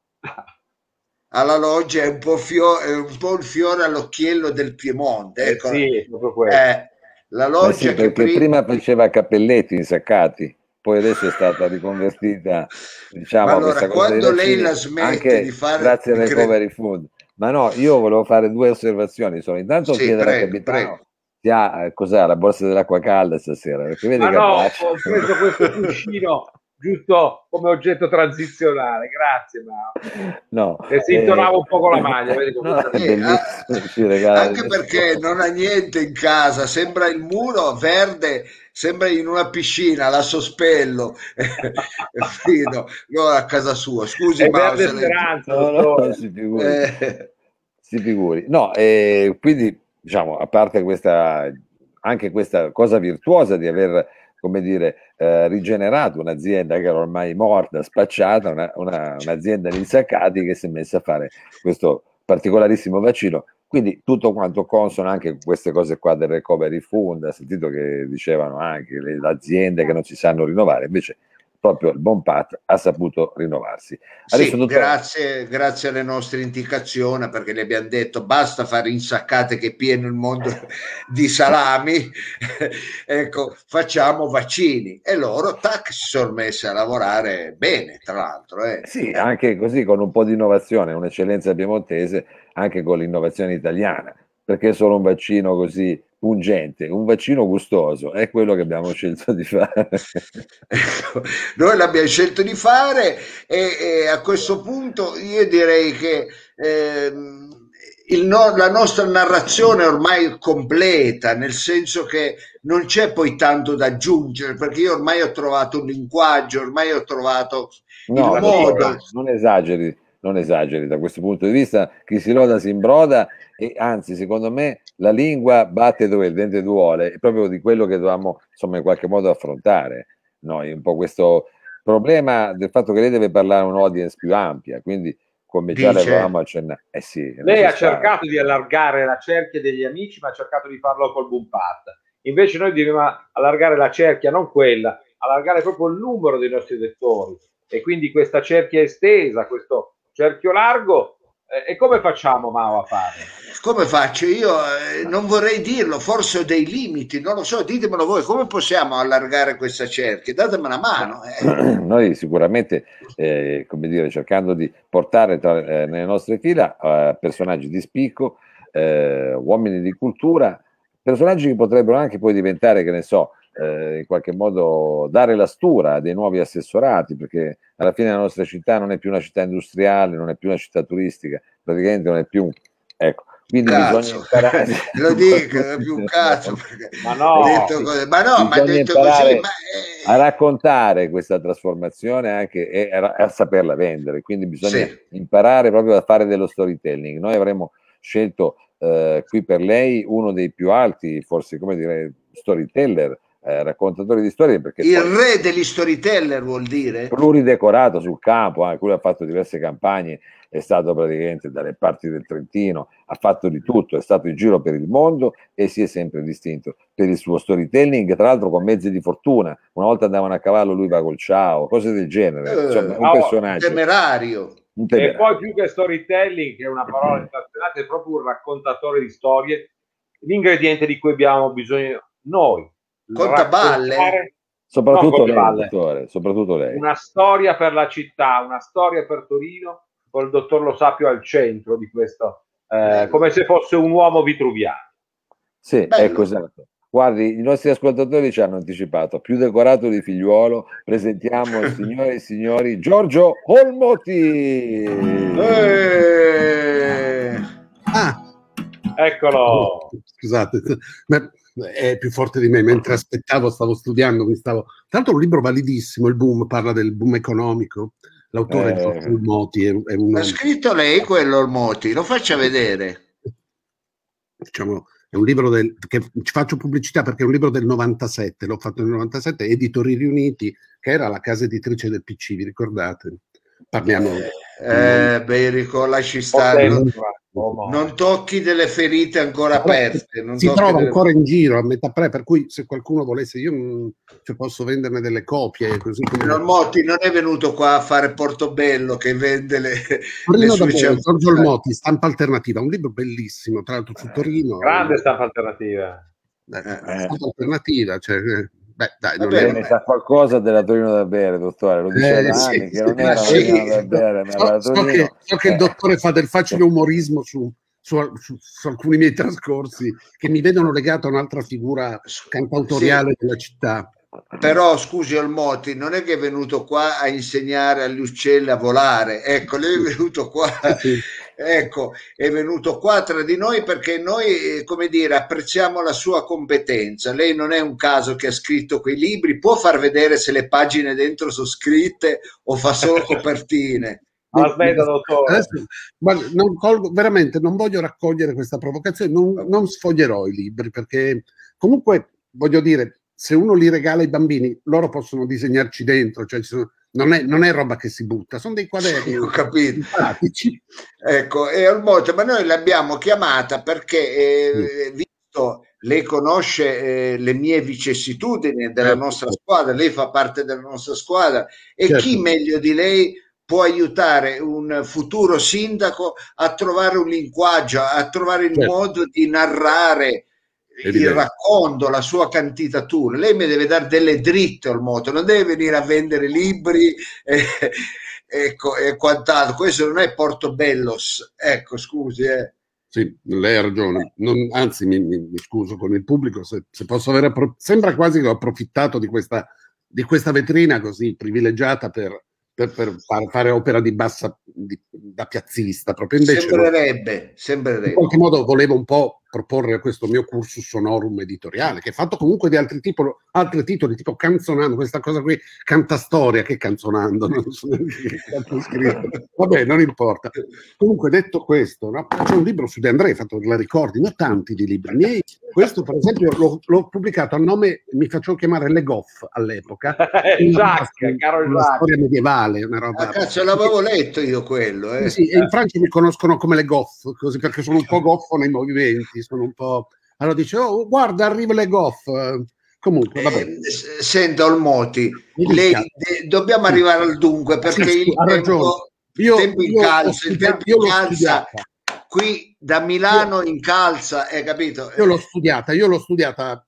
alla loggia è un po', fio- è un po' il fiore all'occhiello del Piemonte. Eh ecco. sì, proprio quello. Eh, la loggia sì, perché prima... prima faceva cappelletti insaccati poi adesso è stata riconvertita diciamo allora, quando lei la smette di fare grazie al recovery food ma no io volevo fare due osservazioni solo intanto sì, chiedere prego, al capitano se ha eh, cos'è la borsa dell'acqua calda stasera perché vedi ma che no ho preso questo cuscino giusto come oggetto transizionale. Grazie, ma no, e si intonava eh, un po' con la maglia. Vedi no, eh, anche perché non ha niente in casa, sembra il muro verde, sembra in una piscina, la sospello, Fino, no, a casa sua. Scusi, È ma speranza, no, no, si figuri. Eh. Si figuri. No, eh, quindi diciamo, a parte questa, anche questa cosa virtuosa di aver come dire, eh, rigenerato un'azienda che era ormai morta, spacciata, una, una, un'azienda di insaccati che si è messa a fare questo particolarissimo vaccino. Quindi tutto quanto consono anche queste cose qua del recovery fund, ha sentito che dicevano anche le aziende che non si sanno rinnovare, invece proprio il buon Pat ha saputo rinnovarsi. Adesso, sì, dottore... grazie, grazie, alle nostre indicazioni perché le abbiamo detto basta fare insaccate che è pieno il mondo di salami, ecco facciamo vaccini e loro tac si sono messi a lavorare bene tra l'altro. Eh. Sì, anche così con un po' di innovazione, un'eccellenza piemontese anche con l'innovazione italiana, perché solo un vaccino così pungente, un vaccino gustoso, è quello che abbiamo scelto di fare. Ecco, noi l'abbiamo scelto di fare e, e, a questo punto io direi che eh, no, la nostra narrazione è ormai completa, nel senso che non c'è poi tanto da aggiungere, perché io ormai ho trovato un linguaggio, ormai ho trovato no, il modo. Non esageri non esageri da questo punto di vista, chi si loda si imbroda e anzi secondo me la lingua batte dove il dente duole, è proprio di quello che dovevamo insomma in qualche modo affrontare noi, un po' questo problema del fatto che lei deve parlare a un'audience più ampia, quindi come già Dice, l'avevamo accennato. Eh sì, lei ha cercato di allargare la cerchia degli amici, ma ha cercato di farlo col boom part. Invece noi dobbiamo allargare la cerchia, non quella, allargare proprio il numero dei nostri lettori. E quindi questa cerchia estesa, questo cerchio largo. Eh, e come facciamo, Mao, a fare? Come faccio? Io eh, non vorrei dirlo, forse ho dei limiti, non lo so, ditemelo voi, come possiamo allargare questa cerchia? Datemi una mano. Eh. Noi sicuramente, eh, come dire, cercando di portare tra, eh, nelle nostre fila eh, personaggi di spicco, uomini di cultura, personaggi che potrebbero anche poi diventare, che ne so, eh, in qualche modo dare la stura a dei nuovi assessorati, perché alla fine la nostra città non è più una città industriale, non è più una città turistica, praticamente non è più ecco, Quindi Cazzo. bisogna imparare. Lo dico, è più un cazzo. perché Ma no, così. ma no, ma detto così. Ma, a raccontare questa trasformazione anche e a, a saperla vendere. Quindi bisogna Sì. imparare proprio a fare dello storytelling. Noi avremmo scelto eh, qui per lei uno dei più alti, forse come dire, storyteller, eh, raccontatori di storie, perché il poi re degli storyteller vuol dire? pluridecorato sul campo, anche lui ha fatto diverse campagne, è stato praticamente dalle parti del Trentino, ha fatto di tutto, è stato in giro per il mondo e si è sempre distinto per il suo storytelling, tra l'altro con mezzi di fortuna. Una volta andavano a cavallo, lui va col ciao, cose del genere. Eh, Insomma, un no, personaggio. Temerario. un E poi più che storytelling, che è una parola inflazionata, è proprio un raccontatore di storie, l'ingrediente di cui abbiamo bisogno noi. Contaballe? Soprattutto No, lei, soprattutto lei. Una storia per la città, una storia per Torino, con il dottor Lo Sapio al centro di questo, eh, come se fosse un uomo vitruviano. Sì, Bello. ecco esatto. Guardi, i nostri ascoltatori ci hanno anticipato, più decorato di figliuolo, presentiamo, signore e signori, Giorgio Olmoti. Eh, Ah, Eccolo. scusate, ma è più forte di me. Mentre aspettavo, stavo studiando, mi stavo. Tanto è un libro validissimo. Il boom parla del boom economico. L'autore Eh. è Giorgio Moti, è, è un, ha scritto lei quello il Moti, lo faccia vedere. diciamo, è un libro del, che ci faccio pubblicità perché è un libro del 97. L'ho fatto nel 97, Editori Riuniti, che era la casa editrice del PC. Vi ricordate? Parliamo. Eh, Berico, lasci stare. Non, Uomo. non tocchi delle ferite ancora aperte. non si trova delle- ancora in giro a metà pre, per cui se qualcuno volesse, io mm, cioè, posso venderne delle copie. Così come Non, Motti non è venuto qua a fare Portobello che vende le, le sue. Giorgio Olmotti, stampa alternativa, un libro bellissimo, tra l'altro su Torino. Grande stampa alternativa. Eh, Eh. stampa alternativa, cioè, eh, beh, dai, non Vabbè, è- Lei ne sa qualcosa della Torino da bere, dottore, lo diceva Eh, sì, che non era sì. Torino da bere, ma era la so, so Torino. che, so che il Eh. dottore fa del facile umorismo su, su- su- su alcuni miei trascorsi che mi vedono legato a un'altra figura cantautoriale della città. Però scusi Olmoti, non è che è venuto qua a insegnare agli uccelli a volare, ecco, lei è venuto qua. ecco, è venuto qua tra di noi perché noi, eh, come dire, apprezziamo la sua competenza. Lei non è un caso che ha scritto quei libri, può far vedere se le pagine dentro sono scritte o fa solo copertine. Aspetta, dottore. Adesso, guarda, non colgo- veramente non voglio raccogliere questa provocazione, non, non sfoglierò i libri perché comunque voglio dire, se uno li regala ai bambini, loro possono disegnarci dentro, cioè ci sono- non, è, non è roba che si butta, sono dei quaderni Ho capito. pratici. Ecco, e Olmote, ma noi l'abbiamo chiamata perché, eh, visto lei conosce eh, le mie vicissitudini della Certo. nostra squadra, lei fa parte della nostra squadra, e Certo. chi meglio di lei può aiutare un futuro sindaco a trovare un linguaggio, a trovare il Certo. modo di narrare il racconto, la sua candidatura. Lei mi deve dare delle dritte al moto, non deve venire a vendere libri e, ecco, e quant'altro. Questo non è Portobellos. Ecco, scusi. Eh. Sì, lei ha ragione. Non- anzi, mi, mi- scuso con il pubblico se, se posso avere. appro- sembra quasi che ho approfittato di questa, di questa vetrina così privilegiata per, per- per far- fare opera di bassa di- da piazzista. Proprio invece, no. Sembrerebbe, in sembrerebbe. qualche modo volevo un po' proporre questo mio cursus sonorum editoriale, che è fatto comunque di altri, tipo- altri titoli, tipo Canzonando, questa cosa qui, Cantastoria, che Canzonando, non so che scritto. Vabbè, non importa. Comunque, detto questo, no, c'è un libro su De André, fatto la ricordi, ne ho tanti di libri miei. Questo, per esempio, l'ho, l'ho pubblicato a nome, mi facevo chiamare Le Goff all'epoca. Jacques, caro una Jacques. storia medievale, una roba. Ah, cazzo, l'avevo letto io quello. Eh. Sì, sì, e in Francia mi conoscono come le goff, così perché sono un po' goffo nei movimenti, sono un po'... Allora dice, oh, guarda, arriva le goff. Eh, Comunque, vabbè. Eh, s- senta Olmoti, lei, de- dobbiamo arrivare al dunque perché Sì, il ha ragione. tempo, Io, tempo io incalza, l'ho il tempo io incalza studiata. qui da Milano incalza, hai capito? Io l'ho studiata, io l'ho studiata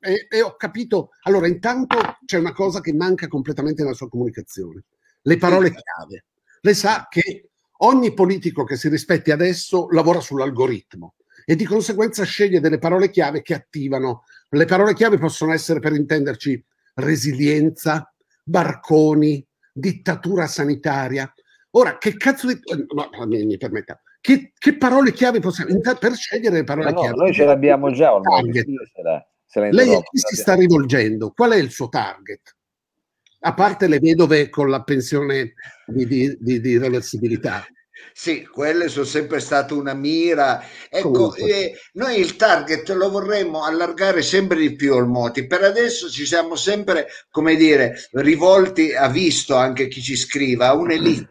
eh, e, e ho capito. Allora, intanto c'è una cosa che manca completamente nella sua comunicazione: le parole chiave. Lei sa che ogni politico che si rispetti adesso lavora sull'algoritmo e di conseguenza sceglie delle parole chiave che attivano. Le parole chiave possono essere, per intenderci, resilienza, barconi, dittatura sanitaria. Ora, che cazzo di. eh, no, mi, mi permetta. che, che parole chiave possiamo per scegliere le parole no, chiave? noi ce l'abbiamo già ormai. Lei a chi si sta rivolgendo? Qual è il suo target? A parte le vedove con la pensione di, di- di- di reversibilità. Sì, quelle sono sempre state una mira. Ecco, eh, noi il target lo vorremmo allargare sempre di più al Moti. Per adesso ci siamo sempre, come dire, rivolti, ha visto anche chi ci scriva, a un'elite.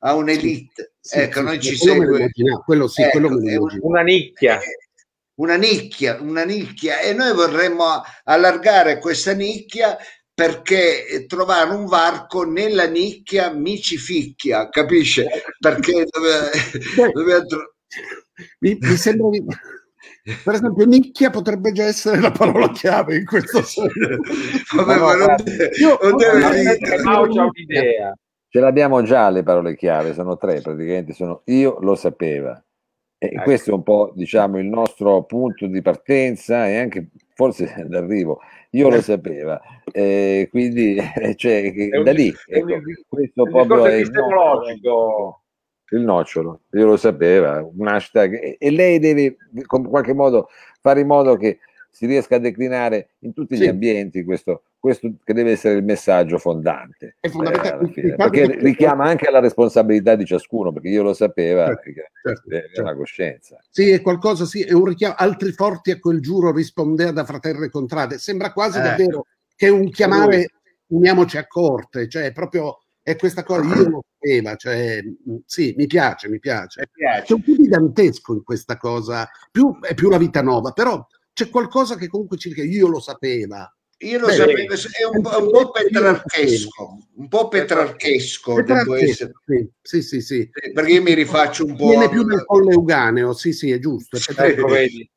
A un'elite. Sì, ecco, sì, noi ci me lo segue. quello sì, Ecco, quello. Una nicchia. Eh, Una nicchia, una nicchia e noi vorremmo allargare questa nicchia perché trovare un varco nella nicchia mi ci ficchia, capisce? Perché dove, dove tro- Mi, mi sembra di- Per esempio, nicchia potrebbe già essere la parola chiave in questo senso. Vabbè, Ma no, ma non deve- io- non deve un'idea. Ce l'abbiamo già le parole chiave, sono tre praticamente, sono io lo sapeva. E Ecco. questo è un po', diciamo, il nostro punto di partenza e anche forse d'arrivo. Io lo sapeva, Eh, quindi cioè, che- È un da lì, è un ecco, questo un proprio è il nocciolo, il nocciolo, io lo sapeva, un hashtag. E, e lei deve in qualche modo fare in modo che si riesca a declinare in tutti gli Sì. ambienti questo, questo che deve essere il messaggio fondante. È fondamentale. Eh, Il fatto perché richiama anche alla responsabilità di ciascuno, perché io lo sapeva, Certo, certo, è certo. una coscienza. Sì, è qualcosa, sì, è un richiamo. Altri forti a quel giuro rispondea da fratello e contrade. Sembra quasi Eh. davvero che un chiamare uniamoci a corte, cioè proprio è questa cosa, io lo sapeva, cioè, mh, sì, mi piace, mi piace. Mi piace. C'è un po' di dantesco in questa cosa, più, è più la vita nuova, però c'è qualcosa che comunque ci dice io lo sapeva. Io lo Beh, sapevo, è un, po'- un po' petrarchesco, un po' petrarchesco Petrarchesco, essere, Sì, sì, sì, sì. perché io mi rifaccio un po'. Viene più nel colle euganeo, sì, sì, è giusto. è. Ecco, vedi.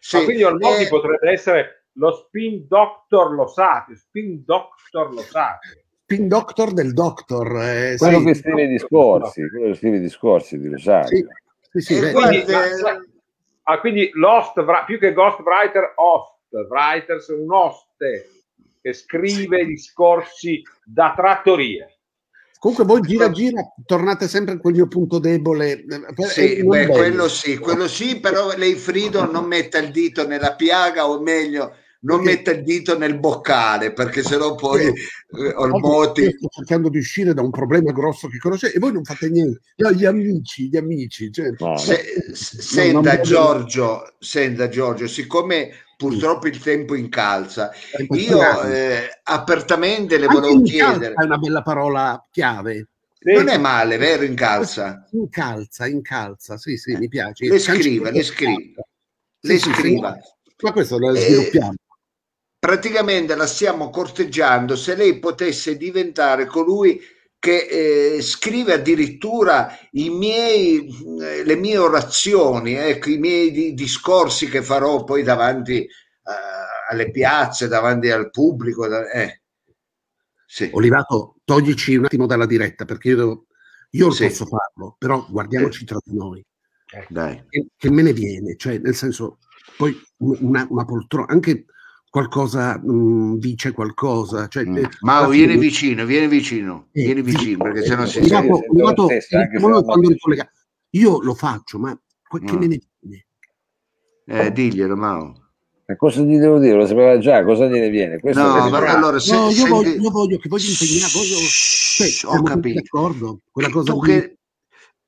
Sì, Ma quindi Olmotti eh, potrebbe essere lo spin doctor lo sa, spin doctor lo sa. Spin doctor del doctor. eh, Quello sì. che scrive i discorsi, quello che scrive i discorsi di Rosario. Sì, sì, sì, Eh, guarda, ah, quindi Lost, Wra- più che Ghostwriter, Host, Writers, un oste che scrive discorsi da trattoria. Comunque voi gira gira tornate sempre a quel mio punto debole. eh, Sì, eh, beh, quello sì, quello sì, però lei Frido non metta il dito nella piaga o meglio non Perché? metta il dito nel boccale perché sennò poi eh, Io Olmotti sto cercando di uscire da un problema grosso che conoscete e voi non fate niente. No, gli amici, gli amici. Cioè, No. Se- no, senta Giorgio, senta Giorgio, siccome purtroppo il tempo incalza, io eh, apertamente le Anche volevo chiedere, È una bella parola chiave. Sì, non è male, vero, incalza? Incalza, incalza, sì, sì, mi piace. Le scriva, le scriva, le scriva. Ma questo lo Eh, sviluppiamo. Praticamente la stiamo corteggiando se lei potesse diventare colui che eh, scrive addirittura i miei, eh, le mie orazioni, ecco, i miei di- discorsi che farò poi davanti eh, alle piazze, davanti al pubblico. da- eh. Sì. Olivato, toglici un attimo dalla diretta perché io, devo- io Sì. posso farlo, però guardiamoci tra di noi. Dai. Che, che me ne viene, cioè nel senso, poi una, una poltrona, anche qualcosa mh, dice qualcosa. Cioè, Mm. eh, Mao, alla vieni fine- vicino, vieni vicino, Eh, vieni sì. vicino, perché sennò si Olivato, sente. sente Olivato, lo stesso, anche se diciamolo non quando lo ricollega. Io lo faccio, ma che Mm. me ne viene? Eh, diglielo, Mao. Ma cosa gli devo dire? Lo sapeva già, cosa gliene viene? Questo No, ma allora se, no, io, senti- voglio, io voglio che voglio impegnare, voglio... Cioè, ho capito. d'accordo? Quella cosa tu che,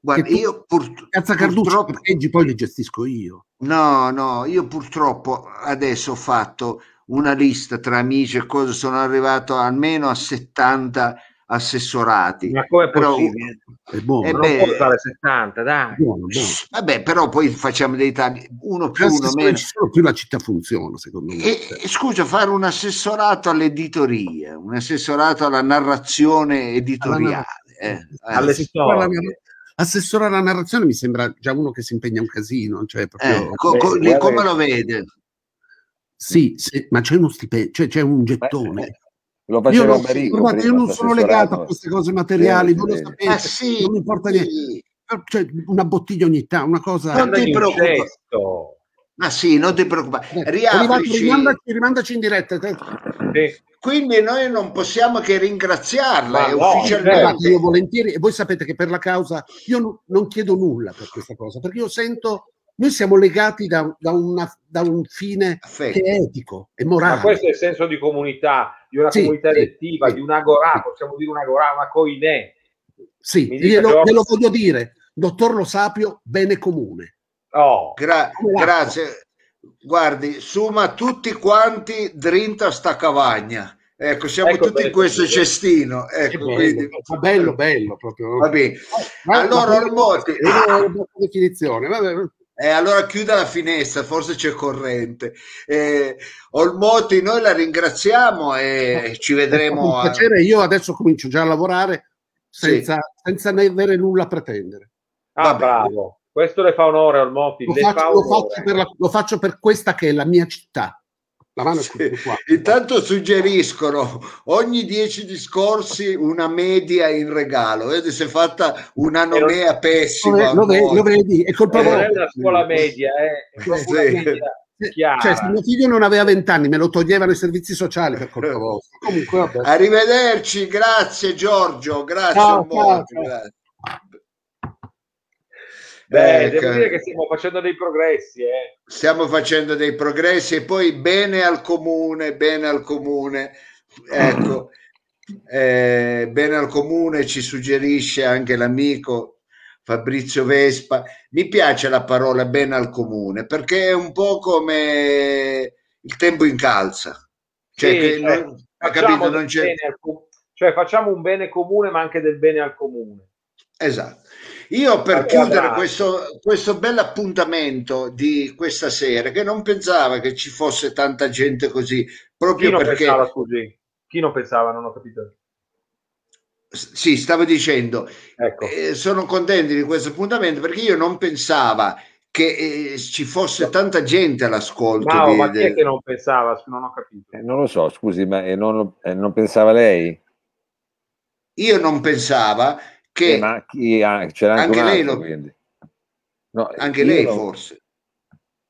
guarda, che tu- io pur- Cazza Carducci, purtroppo, poi li gestisco io. no, no, io purtroppo adesso ho fatto una lista tra amici e cose, sono arrivato almeno a 70 assessorati. Ma come è Però- possibile? È buono, Eh Non beh, può fare 70, dai. buono, buono. Vabbè, però poi facciamo dei tagli, uno più, uno meno. ci sono, più la città funziona, secondo me. E, scusa, fare un assessorato all'editoria, un assessorato alla narrazione editoriale. eh. Eh, alla Assessore alla narrazione mi sembra già uno che si impegna un casino, cioè proprio... eh, co- co- come lo vede? Sì, sì, ma c'è uno stipendio, cioè c'è un gettone. Lo Io faceva non, Marico. guardate, io non sono legato a queste cose materiali, Sì, voi lo sapete, Ah, sì, non mi importa niente. sì. Cioè, una bottiglia ogni tanto, una cosa... Non ti preoccupare. Ma sì, non ti preoccupare. Riaprici. rimandaci, rimandaci in diretta. Sì. quindi noi non possiamo che ringraziarla no, ufficialmente. io volentieri, e voi sapete che per la causa io non, non chiedo nulla per questa cosa, perché io sento, noi siamo legati da, da una- da un fine Affetto. che è etico e Ma morale. questo è il senso di comunità, di una Sì, comunità sì, elettiva, sì. di un'agorà, possiamo dire un'agorà, una coinè. Sì, glielo, Giorgio. glielo voglio dire, dottor Lo Sapio, bene comune. Oh, Gra- grazie. Guardi, suma tutti quanti drinta sta cavagna. Ecco, siamo Ecco, tutti in bene. questo cestino. Che Ecco, bello, quindi, ma bello, bello proprio. va bene. Ma- Allora, ma- Ormotti, è una bella definizione. Vabbè, Eh, allora chiuda la finestra, forse c'è corrente. Eh, Olmotti, noi la ringraziamo e ci vedremo. a- piacere, io adesso comincio già a lavorare senza, senza ne avere nulla a pretendere. ah, Vabbè. bravo. Questo le fa onore al Motti, Lo le faccio, fa lo onore. faccio per la- lo faccio per questa che è la mia città. La mano Sì. qua. Intanto suggeriscono ogni dieci discorsi una media in regalo. Vedi se è fatta una nomea Lo, pessima. lo ve- lo vedi? È colpa Eh, vostra. una scuola media, eh. è proprio una Sì. media Eh, chiara. Cioè, se mio figlio non aveva vent'anni, me lo toglievano i servizi sociali per colpa vostra. Comunque, vabbè. Arrivederci, grazie Giorgio, grazie Ciao, ciao, ciao. grazie. Beh, Eh, devo dire che stiamo facendo dei progressi, eh. stiamo facendo dei progressi e poi bene al comune, bene al comune, ecco, eh, bene al comune ci suggerisce anche l'amico Fabrizio Vespa. Mi piace la parola bene al comune perché è un po' come il tempo incalza, cioè Sì, che cioè, non, capito, non c'è... al cioè facciamo un bene comune, ma anche del bene al comune. Esatto. Io per Allora, chiudere questo, questo bel appuntamento di questa sera, che non pensava che ci fosse tanta gente così, Chi proprio non perché, pensava, scusi? Chi non pensava? Non ho capito. sì, stavo dicendo, Ecco. eh, sono contento di questo appuntamento perché io non pensava che eh, ci fosse tanta gente all'ascolto. Mao, di- ma chi è che non pensava? Non ho capito. Eh, non lo so, scusi, ma eh, non, eh, non pensava lei? Io non pensava che Eh, ma chi ha- c'era anche, Anche un lei altro, lo-. No, anche lei non- forse.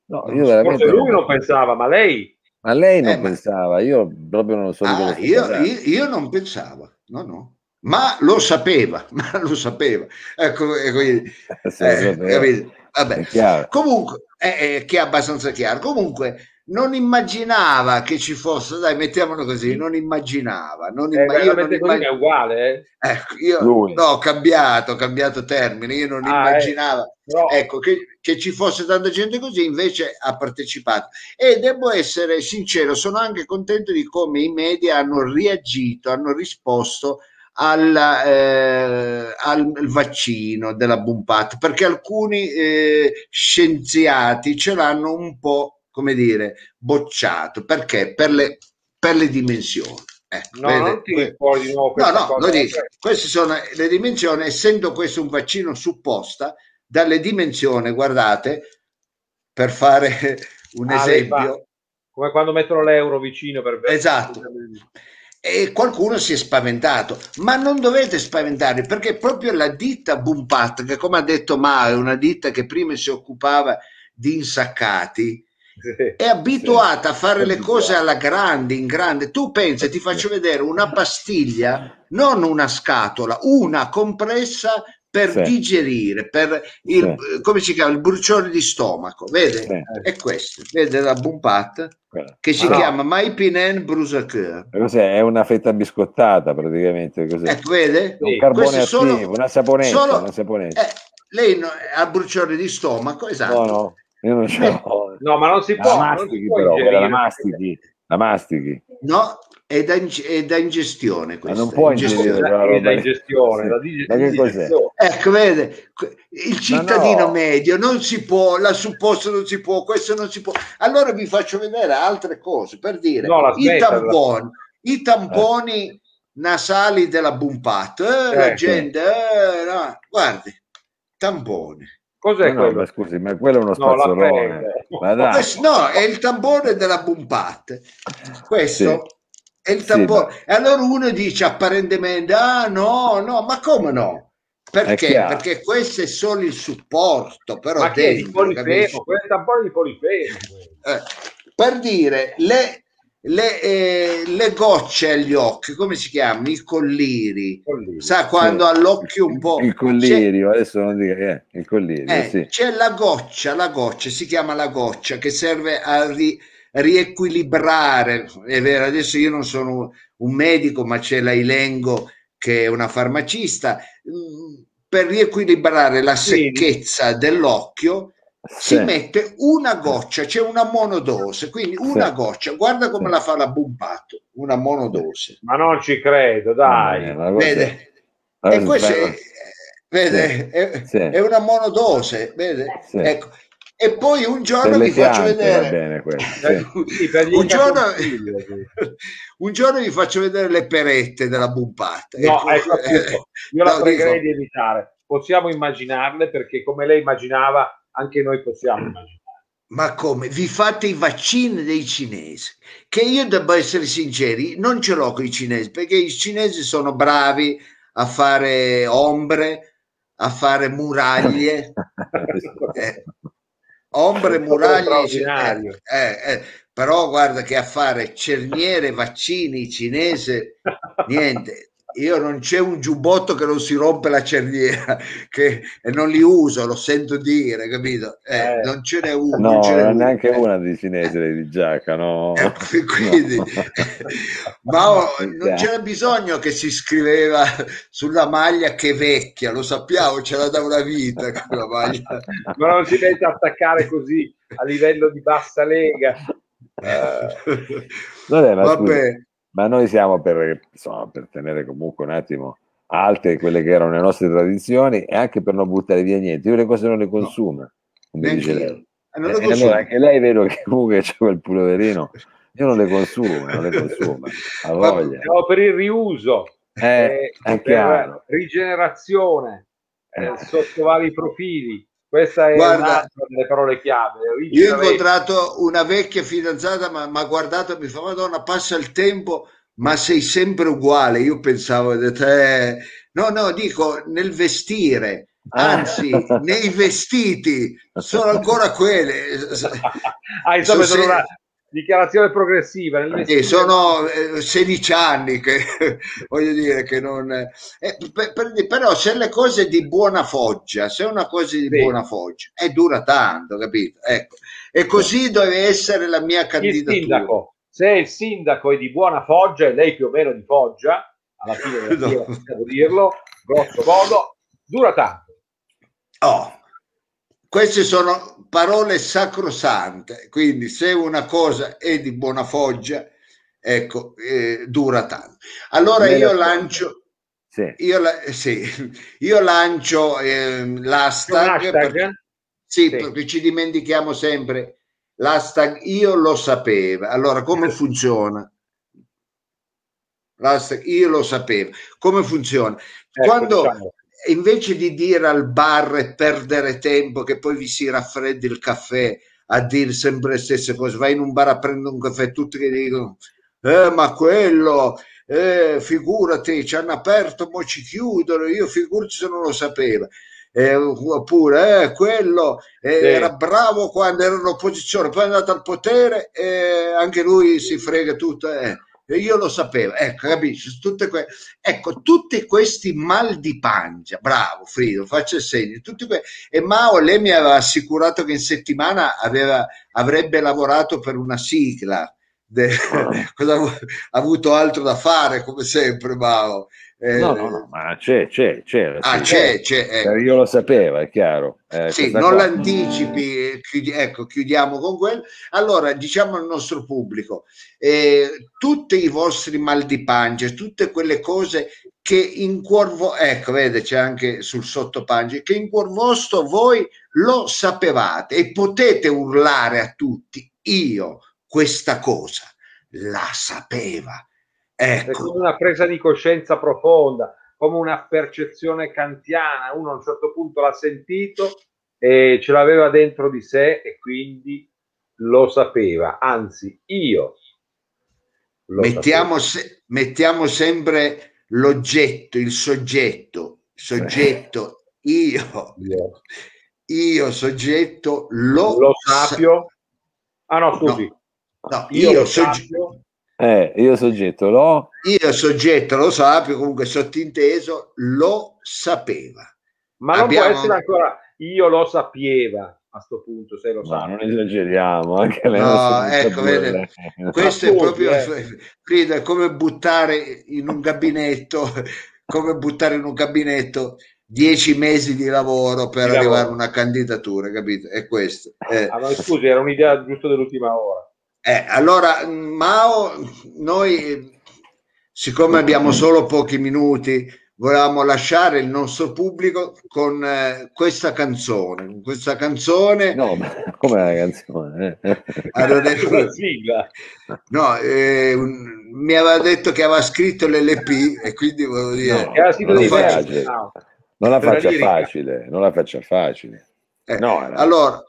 No, Non io so. veramente Forse lui non pensava, ma lei? Ma lei non Eh, ma- pensava, io proprio non so di cosa Ah, io, io- io non pensavo, no, no, ma lo sapeva, ma lo sapeva. Ecco, e quindi, lo eh, sapeva. capito? È Vabbè. chiaro. Comunque, è, è che è abbastanza chiaro. Comunque, non immaginava che ci fosse, dai, mettiamolo così, non immaginava. Non È imma- io non immag- è uguale, eh? ecco, io Lui. no, ho cambiato, ho cambiato termine, io non Ah, immaginavo Però, ecco, che, che ci fosse tanta gente così, invece ha partecipato. E devo essere sincero, sono anche contento di come i media hanno reagito, hanno risposto al, eh, al vaccino della Bumpat, perché alcuni eh, scienziati ce l'hanno un po', come dire, bocciato. Perché? Per le, per le dimensioni. Ecco, no, vede? non tiri fuori di nuovo No, no, cosa. dico. Queste sono le dimensioni, essendo questo un vaccino supposta, dalle dimensioni, guardate, per fare un Ah, esempio, Come quando mettono l'euro vicino per Esatto. e qualcuno si è spaventato, ma non dovete spaventarvi perché proprio la ditta Bumpat, che come ha detto Mao, è una ditta che prima si occupava di insaccati, è abituata a fare le cose alla grande, in grande. Tu pensi, ti faccio vedere una pastiglia, non una scatola, una compressa per Sì. digerire, per il, come si chiama, il bruciore di stomaco, vede? Sì. È questo, vede la Bumpat che si no. chiama Maipinen Brusaker. Ma Cos'è? È una fetta biscottata praticamente. Cos'è? Ecco, vede? un sì, carbone attivo, sono- una saponetta. solo- una saponetta. Eh, lei no- ha bruciore di stomaco, esatto. no, no, io non ce l'ho. No, ma non si La può. non mastichi può però, quella la ingerire. mastichi. La mastichi. No, è da, ing- è da ingestione Ma questa. non può ingestione. ingerire La- quella roba da lì. ingestione, Sì. la dig- Ma che cos'è? Ecco, vede, il cittadino no. medio non si può, la supposta non si può, questo non si può. Allora vi faccio vedere altre cose per dire No, la i tamponi, i tamponi nasali della Bumpat, eh, la Eh, gente, eh, no, guardi, tamponi. Cos'è no, quello? ma scusi, ma quello è uno No, spazzolone. dai. Questo- no, è il tampone della Bumpat. Questo è il Sì, tampone. ma- E allora uno dice apparentemente, ah no, no, ma come no? Perché? Perché questo è solo il supporto, però Ma che è di dentro, polifemo? Questo è un po' di polifemo. Eh, per dire, le, le, eh, le gocce agli occhi, come si chiamano? I colliri. Colliri, Sa quando sì. all'occhio un po'... Il collirio, adesso non dico eh, il collirio, Eh, sì. C'è la goccia, la goccia, si chiama la goccia, che serve a ri- riequilibrare. È vero, adesso io non sono un medico, ma c'è la Ilengo che è una farmacista. mm, Per riequilibrare la Sì. secchezza dell'occhio si Sì. mette una goccia, c'è una monodose, quindi una Sì. goccia. Guarda come Sì. la fa la Bumpato, una monodose. Ma non ci credo, dai. Eh, cosa- Vede? E questo è, vede, è, Sì. è una monodose, vede? Sì. Ecco. E poi un giorno vi faccio vedere. Eh, Un giorno, un giorno vi faccio vedere le perette della bumpata. No, ecco appunto, io la No, pregherei dico- di evitare. Possiamo immaginarle perché come lei immaginava, anche noi possiamo immaginare. Ma come? Vi fate i vaccini dei cinesi? Che io devo essere sinceri, non ce l'ho con i cinesi, perché i cinesi sono bravi a fare ombre, a fare muraglie, eh, ombre, muraglie, straordinario. eh, eh, però guarda che a fare cerniere, vaccini cinese, niente. Io non c'è un giubbotto che non si rompe la cerniera, che e non li uso, lo sento dire, capito? Eh, Eh. Non ce n'è uno. No, non ce n'è non uno. neanche Eh, una di cinese di giacca, no. eh, quindi, ma oh, non c'era bisogno che si scriveva sulla maglia che vecchia, lo sappiamo, c'era da una vita quella maglia. Ma non si mette a attaccare così a livello di bassa lega. Eh, Vabbè, ma, Vabbè, ma noi siamo per, insomma, per tenere comunque un attimo alte quelle che erano le nostre tradizioni e anche per non buttare via niente. Io le cose non le consumo, come neanche dice lei. Eh, non Eh, allora anche lei vedo che comunque c'è quel puloverino. Io non le consumo, non le consumo. A voglia. siamo per il riuso, Eh, eh, per chiaro. rigenerazione, eh, Eh. sotto vari profili. Questa è Guarda, delle parole chiave. Io ho incontrato una vecchia fidanzata, ma mi ha guardato e mi fa: Madonna, passa il tempo, ma sei sempre uguale. Io pensavo, eh, no, no, dico nel vestire, anzi, Ah. nei vestiti sono ancora quelle. ah, insomma, Sono sono una dichiarazione progressiva. Sì, sono eh, 16 anni che voglio dire che non eh, per- per- però se le cose di buona foggia se è una cosa di Sì. buona foggia e dura tanto capito ecco e così deve essere la mia il candidatura sindaco, se il sindaco è di buona foggia e lei più o meno di foggia, alla fine della No. dirlo, grosso modo, dura tanto. Oh, queste sono parole sacrosante, quindi se una cosa è di buona foggia, ecco, eh, dura tanto. Allora io lancio, Sì. io, la- sì, io lancio un l'hashtag, hashtag? perché, sì, Sì. perché ci dimentichiamo sempre l'hashtag io lo sapevo. Allora, come funziona? L'hashtag io lo sapevo. Come funziona? Ecco, Quando diciamo, invece di dire al bar e perdere tempo che poi vi si raffreddi il caffè a dire sempre le stesse cose, vai in un bar a prendere un caffè, tutti che dicono eh, ma quello, eh, figurati, ci hanno aperto, mo ci chiudono, io figurati se non lo sapevo. Eh, oppure eh, quello eh, era bravo quando era all'opposizione, poi è andato al potere e anche lui si frega tutto. eh. E io lo sapevo, ecco, capisci? Tutte que- ecco, tutti questi mal di pancia, bravo Frido, faccio il segno. Tutti que- e Mao, lei mi aveva assicurato che in settimana aveva- avrebbe lavorato per una sigla. De- cosa ha avu- ha avuto altro da fare, come sempre, Mao? Eh, No, no, no, ma c'è, c'è, c'è. Ah, c'è, c'è. ecco. Eh, Io lo sapevo, è chiaro. Eh, Sì, non qua- l'anticipi, eh, chiudi- ecco, chiudiamo con quello. Allora, diciamo al nostro pubblico, eh, tutti i vostri mal di pancia, tutte quelle cose che in cuor vostro, ecco, vede, c'è anche sul sottopancia, che in cuor vostro voi lo sapevate e potete urlare a tutti, io questa cosa la sapeva. È Ecco, come una presa di coscienza profonda, come una percezione kantiana. Uno a un certo punto l'ha sentito e ce l'aveva dentro di sé e quindi lo sapeva. Anzi, io lo mettiamo, se- mettiamo sempre l'oggetto, il soggetto, soggetto, io, sapevo. Io io soggetto lo, lo sa- sapio. Ah no, scusi. no, Io, io lo sogge- sapio. Eh, io soggetto lo... Io soggetto lo sappio, comunque sottinteso, lo sapeva. Ma non Abbiamo- può essere ancora io lo sapeva a sto punto, se lo No, sa. non esageriamo, anche le No, ecco, vede, Questo è proprio, eh. Frida, è come buttare in un gabinetto, come buttare in un gabinetto dieci mesi di lavoro per Di arrivare a lavoro. una candidatura, capito? È questo. Eh. Ah, ma scusi, era un'idea giusto dell'ultima ora. Eh, allora, Mao, noi, siccome abbiamo solo pochi minuti, volevamo lasciare il nostro pubblico con eh, questa canzone. Con Questa canzone, No, ma come la canzone? eh? allora, La sigla. no, eh, un- mi aveva detto che aveva scritto l'LP e quindi volevo dire, No, non faccio. no. Non la faccia facile, non la faccia facile. eh, No, era- allora,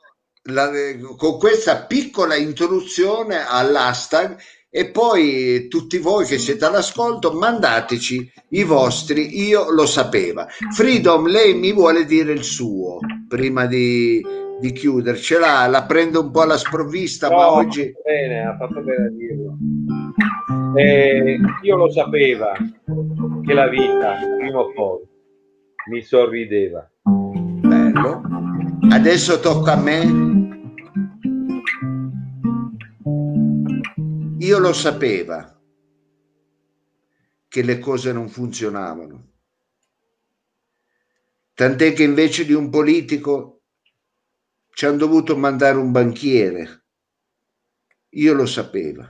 la- con questa piccola introduzione all'hashtag e poi tutti voi che siete all'ascolto mandateci i vostri io lo sapeva Freedom lei mi vuole dire il suo prima di, di chiudercela la prendo un po' alla sprovvista No, ma oggi bene, ha fatto bene a dirlo. Eh, io lo sapevo che la vita, prima o poi, mi sorrideva. bello adesso tocca a me io lo sapeva che le cose non funzionavano tant'è che invece di un politico ci hanno dovuto mandare un banchiere io lo sapevo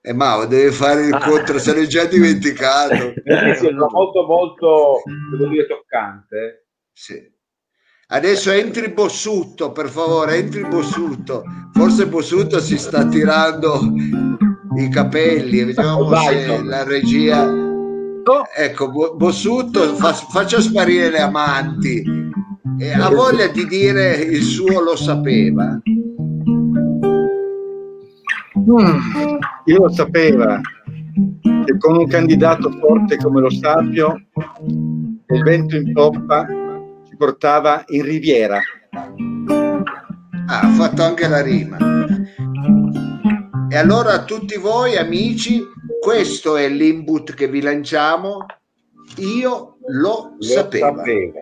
e Mao deve fare il Ah. conto se l'è già dimenticato Perché sembra molto, molto, devo dire, toccante. Sì. Adesso entri Bossutto, per favore, entri Bossutto. Forse Bossutto si sta tirando i capelli, vediamo se la regia... Ecco, Bo- Bossutto fa- faccia sparire le amanti. E ha voglia di dire il suo lo sapeva. Mm, io lo sapevo che con un candidato forte come lo Sapio il vento in poppa portava in riviera. Ah, ha fatto anche la rima. E allora a tutti voi amici, questo è l'input che vi lanciamo. Io lo Lo sapevo. sapeva.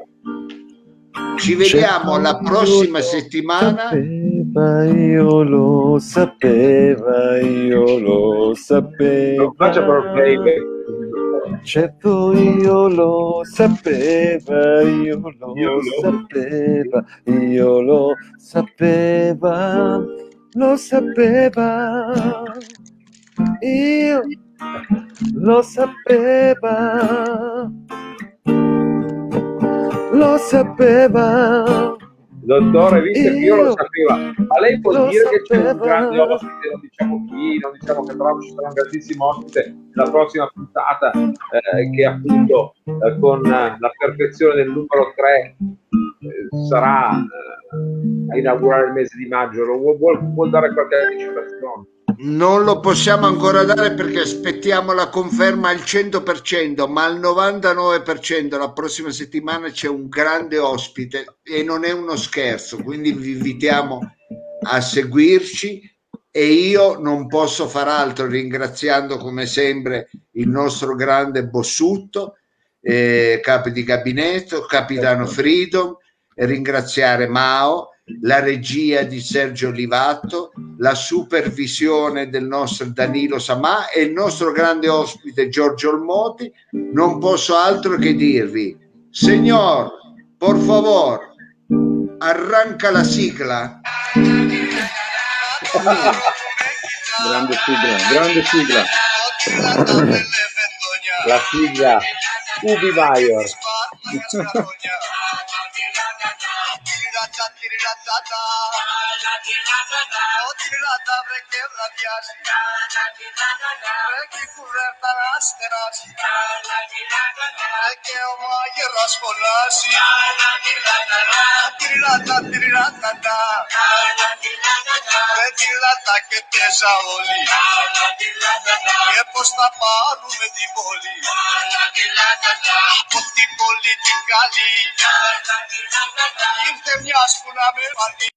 Ci vediamo la prossima settimana. Sapeva, io lo sapeva, io lo sapeva. Non faccia però playback. Certo io lo sapeva, io lo Io lo- sapeva, io lo sapeva, lo sapeva, io lo sapeva, lo sapeva. Dottore, visto che io lo sapevo, ma lei può lo dire che c'è un grande ospite, non diciamo chi, non diciamo che però ci sarà un grandissimo ospite nella prossima puntata eh, che appunto eh, con eh, la perfezione del numero 3 sarà eh, a inaugurare il mese di maggio. Lo vuol- vuol dare qualche anticipazione? Non lo possiamo ancora dare perché aspettiamo la conferma al 100%, ma al 99% la prossima settimana c'è un grande ospite e non è uno scherzo, quindi vi invitiamo a seguirci e io non posso far altro ringraziando come sempre il nostro grande Bossutto, eh, capo di gabinetto, capitano Freedom, ringraziare Mao, la regia di Sergio Olivato, la supervisione del nostro Danilo Samà e il nostro grande ospite Giorgio Olmoti. Non posso altro che dirvi, signor, por favor, arranca la sigla. Grande sigla, grande sigla. La sigla Ubi Maior. gata, tiriratata. O tirirata βρεκέ βραδιάζει. Βρέκει κουβέρτα αστεράζει. Και ο μάγερας φωνάζει. Τυριράτα, τυριράτατα. Βρε τυριράτα και τέζα όλοι. Και πως θα πάρουμε την πόλη. Από την πόλη την καλή. Ήρθε μια His father.